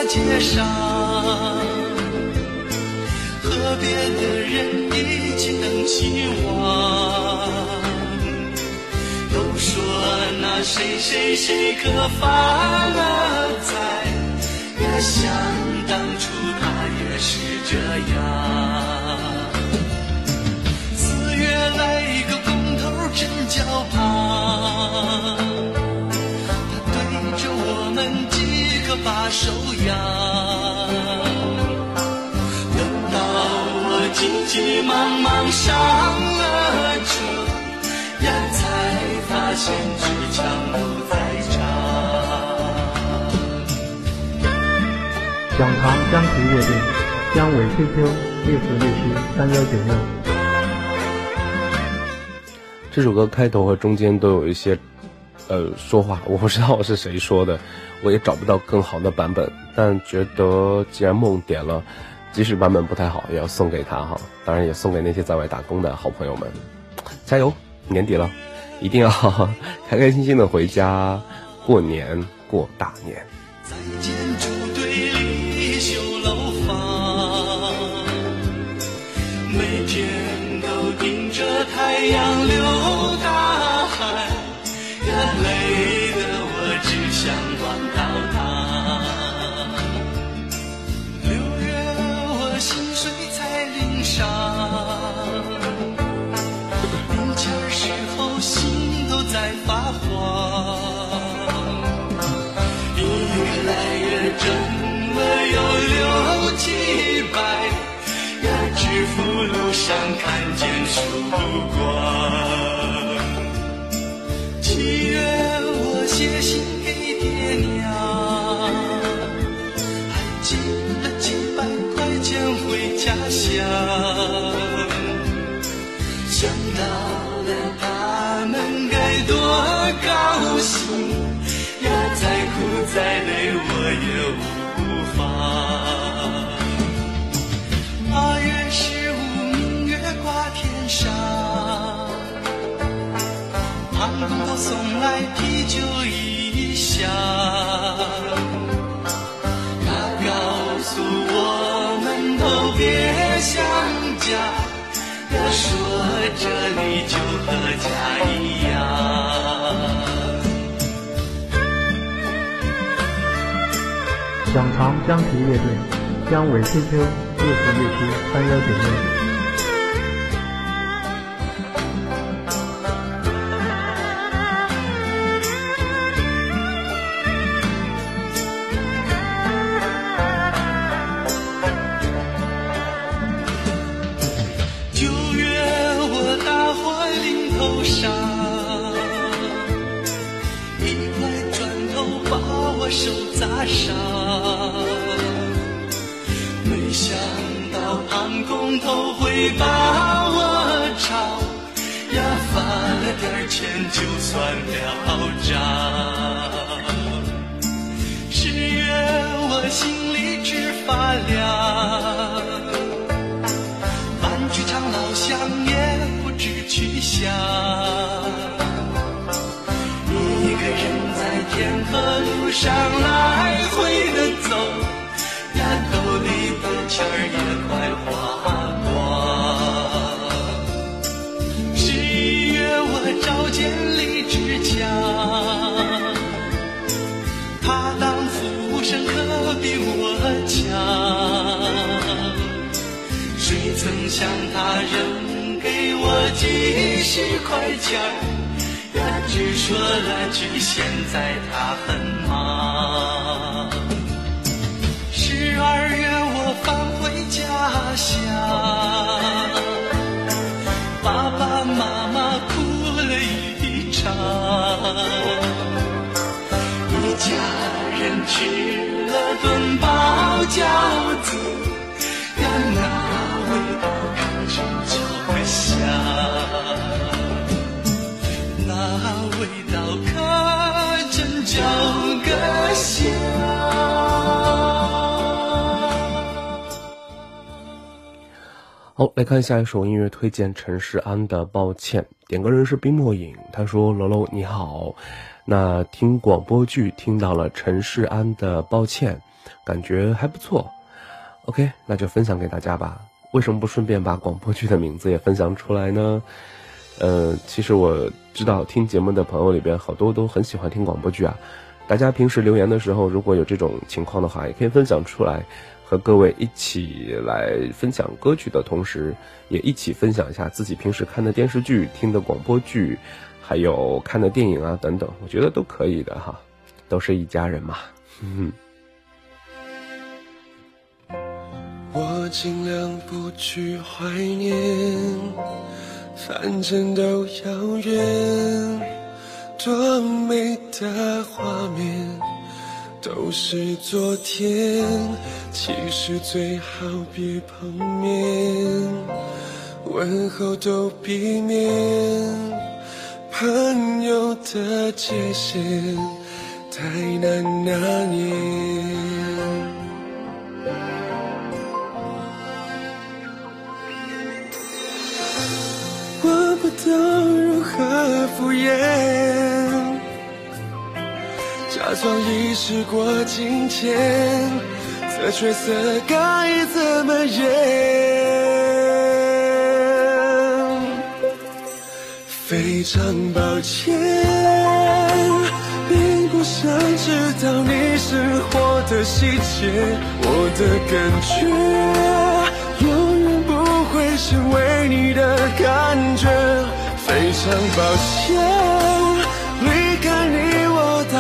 街上，谁谁可发了财。呀，想当初他也是这样。四月来个工头真叫胖，他对着我们几个把手扬。等到我急急忙忙上了车，呀，才发现纸枪不在场。讲堂江皮乐队，江伟 QQ 六四六七三幺九六。这首歌开头和中间都有一些，呃，说话，我不知道是谁说的，我也找不到更好的版本，但觉得既然梦点了，即使版本不太好，也要送给他哈，当然也送给那些在外打工的好朋友们，加油！年底了，一定要 开开心心的回家过年过大年。在建筑队里修楼房，每天都盯着太阳流大汗，呀，累路上看见曙光。讲堂江皮乐队，江伟 QQ 六四六七三幺九六。你把我炒，呀，发了点钱就算了账。十月我心里直发凉。玩具厂老乡也不知去向，一个人在天河路上来回的走，呀，兜里的钱儿十块钱儿，呀，只说了句现在他很忙。十二月我返回家乡，爸爸妈妈哭了一场，一家人吃了顿包饺子。好，来看下一首音乐推荐，陈世安的《抱歉》，点歌人是冰墨影。他说：“楼楼你好，那听广播剧听到了陈世安的《抱歉》，感觉还不错。OK，那就分享给大家吧。为什么不顺便把广播剧的名字也分享出来呢？呃，其实我知道听节目的朋友里边好多都很喜欢听广播剧啊。大家平时留言的时候，如果有这种情况的话，也可以分享出来，和各位一起来分享歌曲的同时，也一起分享一下自己平时看的电视剧、听的广播剧，还有看的电影啊等等，我觉得都可以的哈，都是一家人嘛。我尽量不去怀念，反正都遥远。多美的画面，都是昨天。其实最好别碰面，问候都避免。朋友的界限太难拿捏。我不懂如何敷衍，假装已时过境迁，这角色该怎么演？非常抱歉，并不想知道你生活的细节，我的感觉永远不会成为你的感觉。非常抱歉，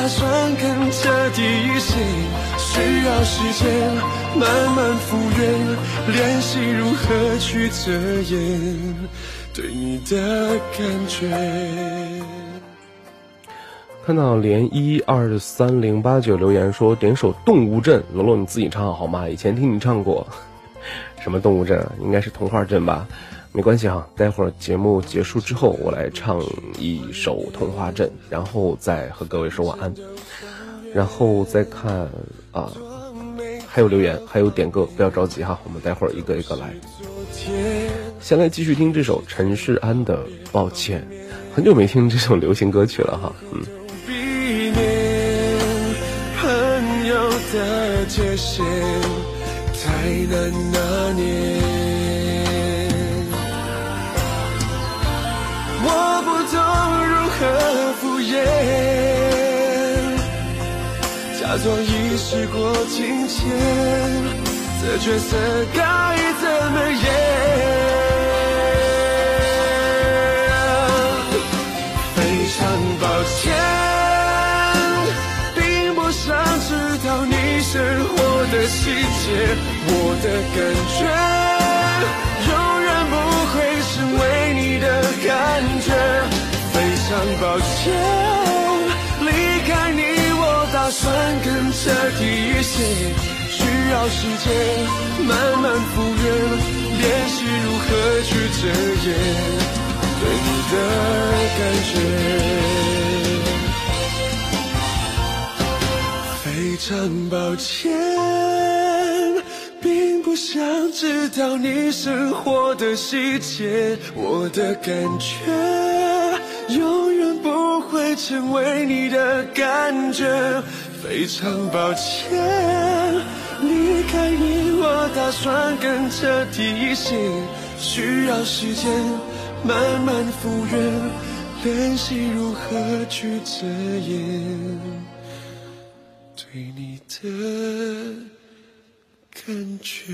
打算更彻底一些，需要时间慢慢复原，练习如何去遮掩对你的感觉。看到连一二三零八九留言说点首《动物镇》，罗罗你自己唱好吗？以前听你唱过，什么动物镇啊？应该是童话镇吧？没关系哈，待会儿节目结束之后，我来唱一首《童话镇》，然后再和各位说晚安，然后再看啊，还有留言，还有点歌，不要着急哈，我们待会儿一个一个来。先来继续听这首陈世安的《抱歉》，很久没听这首流行歌曲了哈，嗯。朋友的界限太难拿捏。懂如何敷衍，假装已时过境迁，这角色该怎么演？非常抱歉，并不想知道你生活的细节，我的感觉永远不会成为你的感觉。非常抱歉，离开你我打算更彻底一些，需要时间慢慢复原，练习如何去遮掩对你的感觉。非常抱歉，并不想知道你生活的细节，我的感觉永远不会成为你的感觉。非常抱歉，离开你我打算更彻底一些，需要时间慢慢复原，练习如何去遮掩对你的感觉。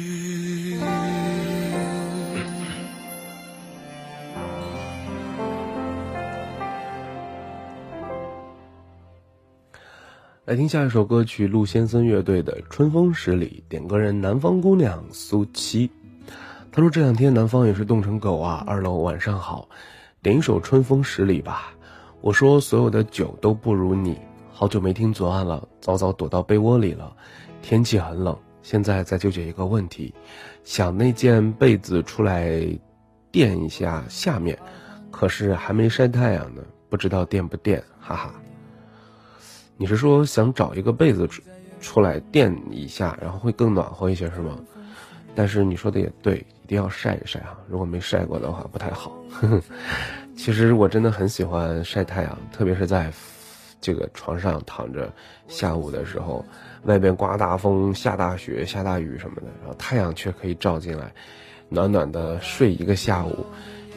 来听下一首歌曲，陆先生乐队的《春风十里》，点歌人南方姑娘苏七。他说这两天南方也是冻成狗啊。二楼晚上好，点一首《春风十里》吧。我说所有的酒都不如你。好久没听左岸了，早早躲到被窝里了。天气很冷，现在在纠结一个问题，想那件被子出来垫一下下面，可是还没晒太阳呢，不知道垫不垫，哈哈。你是说想找一个被子出出来垫一下，然后会更暖和一些是吗？但是你说的也对，一定要晒一晒啊！如果没晒过的话不太好。其实我真的很喜欢晒太阳，特别是在这个床上躺着，下午的时候，外边刮大风、下大雪、下大雨什么的，然后太阳却可以照进来，暖暖的睡一个下午，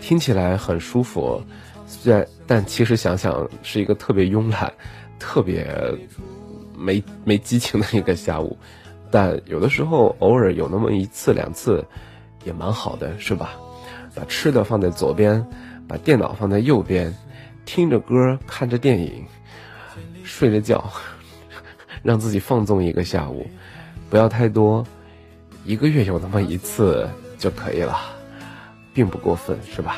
听起来很舒服，虽然但其实想想是一个特别慵懒、特别没没激情的一个下午。但有的时候偶尔有那么一次两次，也蛮好的，是吧？把吃的放在左边，把电脑放在右边，听着歌，看着电影，睡着觉，让自己放纵一个下午，不要太多，一个月有那么一次就可以了，并不过分，是吧？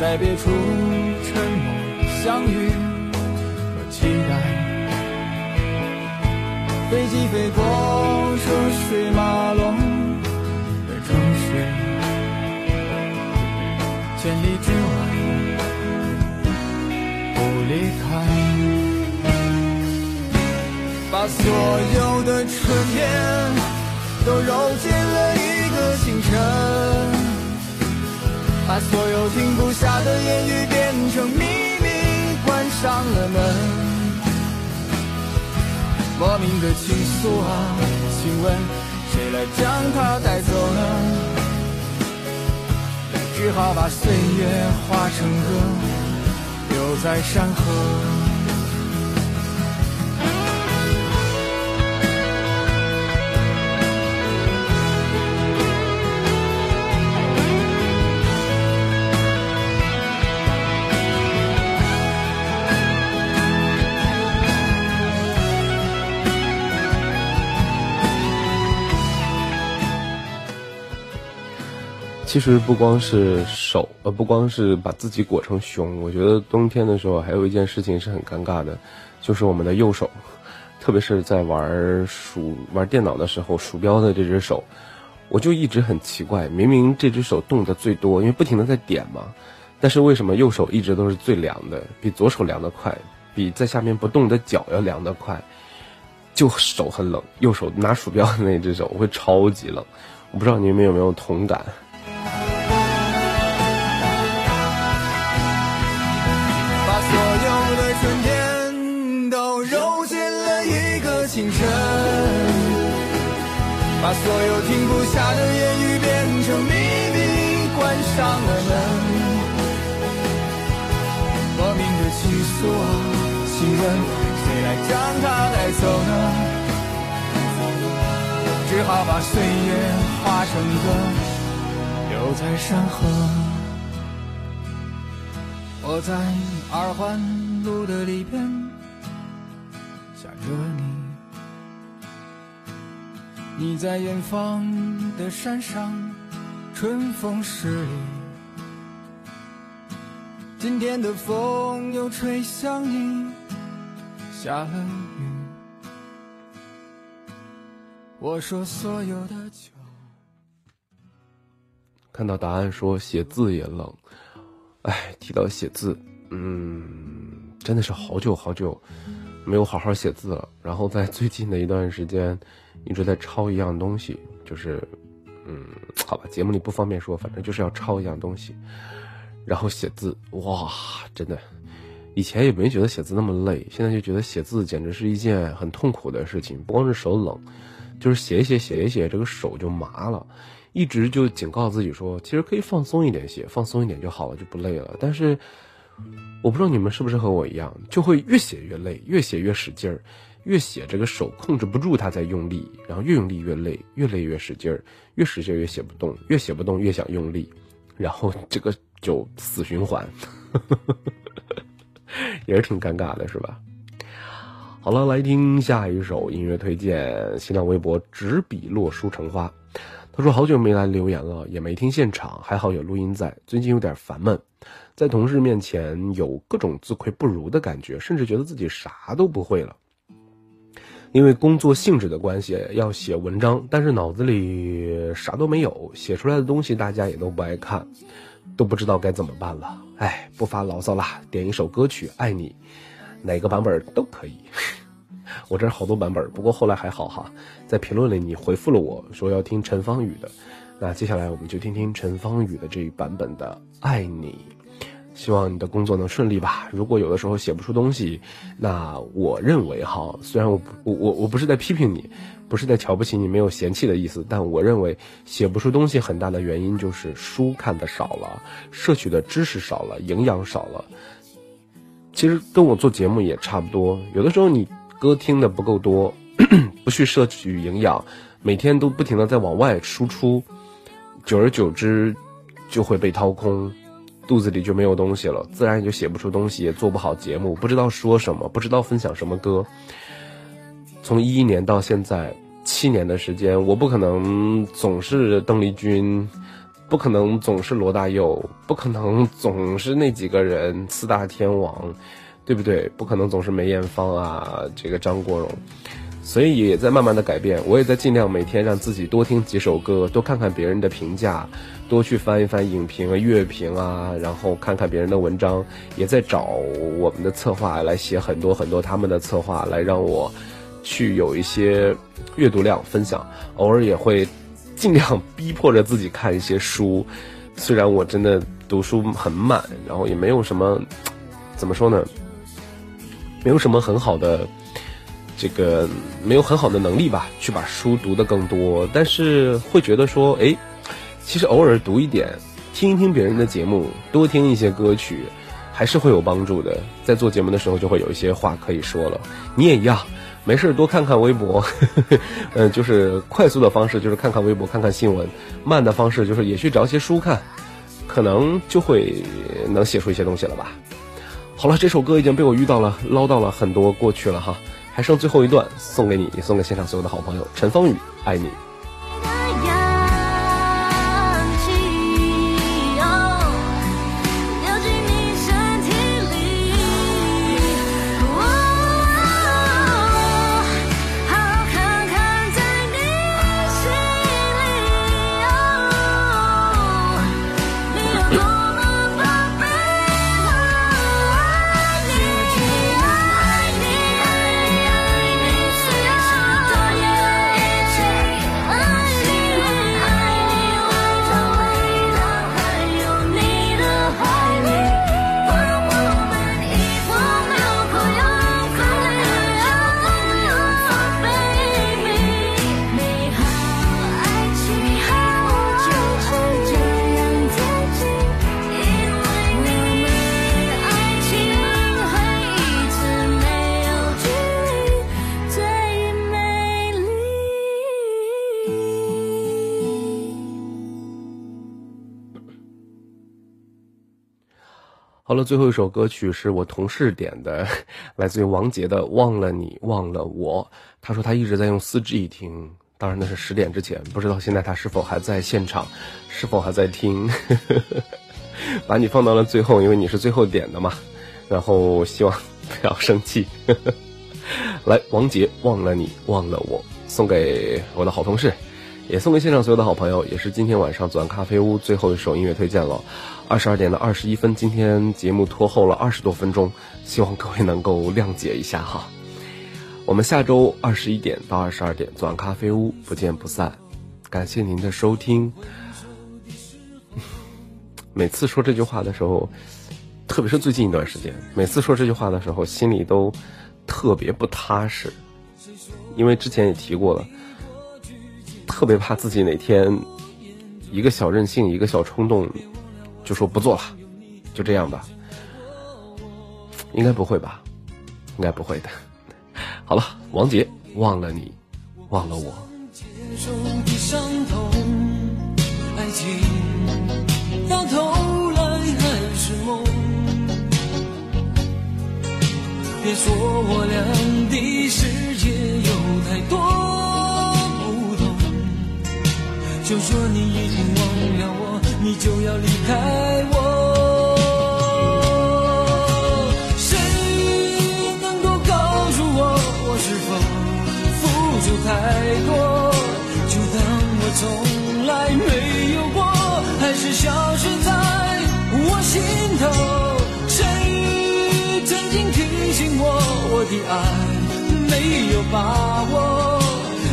在别处沉默相遇和期待。飞机飞过车水马龙的城市，千里之外不离开。把所有的春天都揉进了一个清晨，把所有停不下的言语变成秘密，关上了门。莫名的情愫啊，请问谁来将它带走呢？只好把岁月化成歌，留在山河。其实不光是手，呃，不光是把自己裹成熊，我觉得冬天的时候还有一件事情是很尴尬的，就是我们的右手，特别是在玩鼠玩电脑的时候，鼠标的这只手，我就一直很奇怪，明明这只手动的最多，因为不停的在点嘛，但是为什么右手一直都是最凉的，比左手凉得快，比在下面不动的脚要凉得快，就手很冷，右手拿鼠标的那只手会超级冷，我不知道你们有没有同感。清晨，把所有停不下的言语变成秘密，关上了门。莫名的情愫啊，请问谁来将它带走呢？只好把岁月化成歌，留在山河。我在二环路的里边想着你，你在远方的山上，春风十里。今天的风又吹向你，下了雨。我说所有的酒。看到答案说写字也冷，哎，提到写字，嗯，真的是好久好久没有好好写字了。然后在最近的一段时间，一直在抄一样东西，就是，嗯，好吧，节目里不方便说，反正就是要抄一样东西，然后写字，哇，真的，以前也没觉得写字那么累，现在就觉得写字简直是一件很痛苦的事情，不光是手冷，就是写一写写一写，这个手就麻了。一直就警告自己说，其实可以放松一点写，放松一点就好了，就不累了。但是，我不知道你们是不是和我一样，就会越写越累，越写越使劲儿，越写这个手控制不住它在用力，然后越用力越累，越累越使劲儿，越使劲儿越写不动，越写不动越想用力，然后这个就死循环，也是挺尴尬的，是吧？好了，来听下一首音乐推荐。新浪微博执笔落书成花，他说好久没来留言了，也没听现场，还好有录音在。最近有点烦闷，在同事面前有各种自愧不如的感觉，甚至觉得自己啥都不会了。因为工作性质的关系，要写文章，但是脑子里啥都没有，写出来的东西大家也都不爱看，都不知道该怎么办了。哎，不发牢骚啦，点一首歌曲《爱你》。哪个版本都可以，我这好多版本，不过后来还好哈，在评论里你回复了我说要听陈芳宇的，那接下来我们就听听陈芳宇的这一版本的《爱你》，希望你的工作能顺利吧。如果有的时候写不出东西，那我认为哈，虽然我我我我不是在批评你，不是在瞧不起你，没有嫌弃的意思，但我认为写不出东西很大的原因就是书看的少了，摄取的知识少了，营养少了。其实跟我做节目也差不多，有的时候你歌听的不够多，不去摄取营养，每天都不停的在往外输出，久而久之就会被掏空，肚子里就没有东西了，自然也就写不出东西，也做不好节目，不知道说什么，不知道分享什么歌。从一一年到现在七年的时间，我不可能总是邓丽君。不可能总是罗大佑，不可能总是那几个人四大天王，对不对？不可能总是梅艳芳啊，这个张国荣，所以也在慢慢的改变。我也在尽量每天让自己多听几首歌，多看看别人的评价，多去翻一翻影评啊、乐评啊，然后看看别人的文章，也在找我们的策划来写很多很多他们的策划，来让我去有一些阅读量分享。偶尔也会。尽量逼迫着自己看一些书，虽然我真的读书很慢，然后也没有什么，怎么说呢？没有什么很好的这个，没有很好的能力吧，去把书读得更多。但是会觉得说，哎，其实偶尔读一点，听一听别人的节目，多听一些歌曲，还是会有帮助的。在做节目的时候，就会有一些话可以说了。你也一样。没事多看看微博，嗯，就是快速的方式就是看看微博，看看新闻；慢的方式就是也去找一些书看，可能就会能写出一些东西了吧。好了，这首歌已经被我遇到了，唠叨了很多过去了哈，还剩最后一段，送给你，也送给现场所有的好朋友，陈芳宇，爱你。好了，最后一首歌曲是我同事点的，来自于王杰的《忘了你，忘了我》。他说他一直在用四 G 听，当然那是十点之前，不知道现在他是否还在现场，是否还在听。把你放到了最后，因为你是最后点的嘛。然后希望不要生气。来，王杰《忘了你，忘了我》，送给我的好同事。也送给现场所有的好朋友，也是今天晚上左岸咖啡屋最后一首音乐推荐了。二十二点的二十一分，今天节目拖后了二十多分钟，希望各位能够谅解一下哈。我们下周二十一点到二十二点左岸咖啡屋不见不散。感谢您的收听。每次说这句话的时候，特别是最近一段时间，每次说这句话的时候，心里都特别不踏实，因为之前也提过了。特别怕自己哪天一个小任性，一个小冲动，就说不做了，就这样吧。应该不会吧？应该不会的。好了，王杰，忘了你，忘了我。别说我俩的世界有太多不同，就说你已经。就要离开我。谁能够告诉我，我是否付出太多？就当我从来没有过，还是消失在我心头。谁曾经提醒我，我的爱没有把握？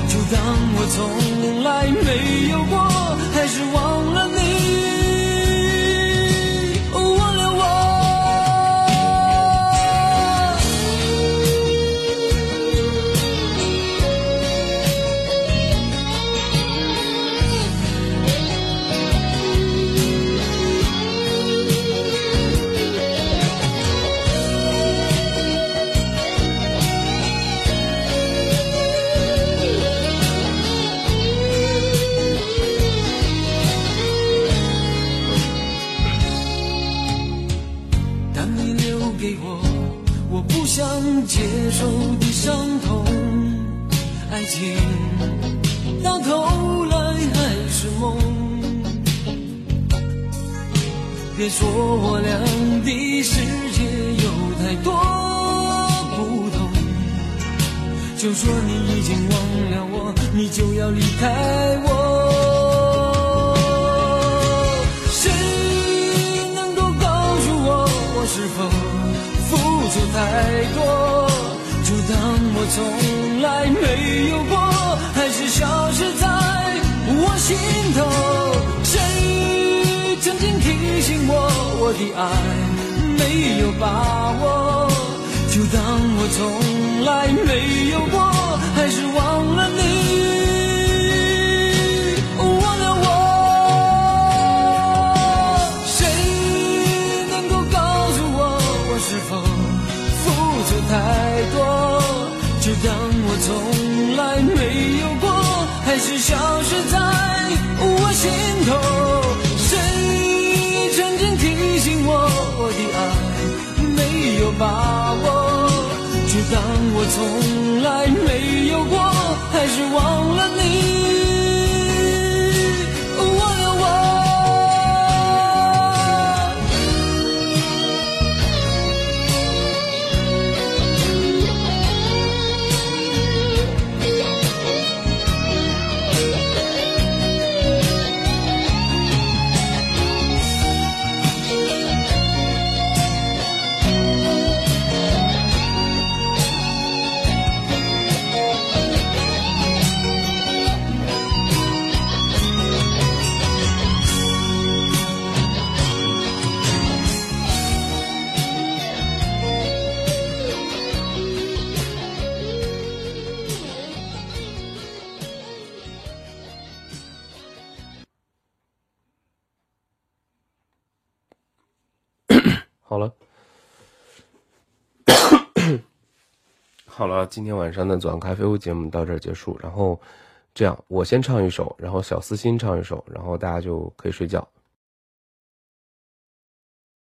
就当我从来没有过，还是忘了今天晚上的左岸咖啡屋节目到这儿结束。然后这样，我先唱一首，然后小思心唱一首，然后大家就可以睡觉。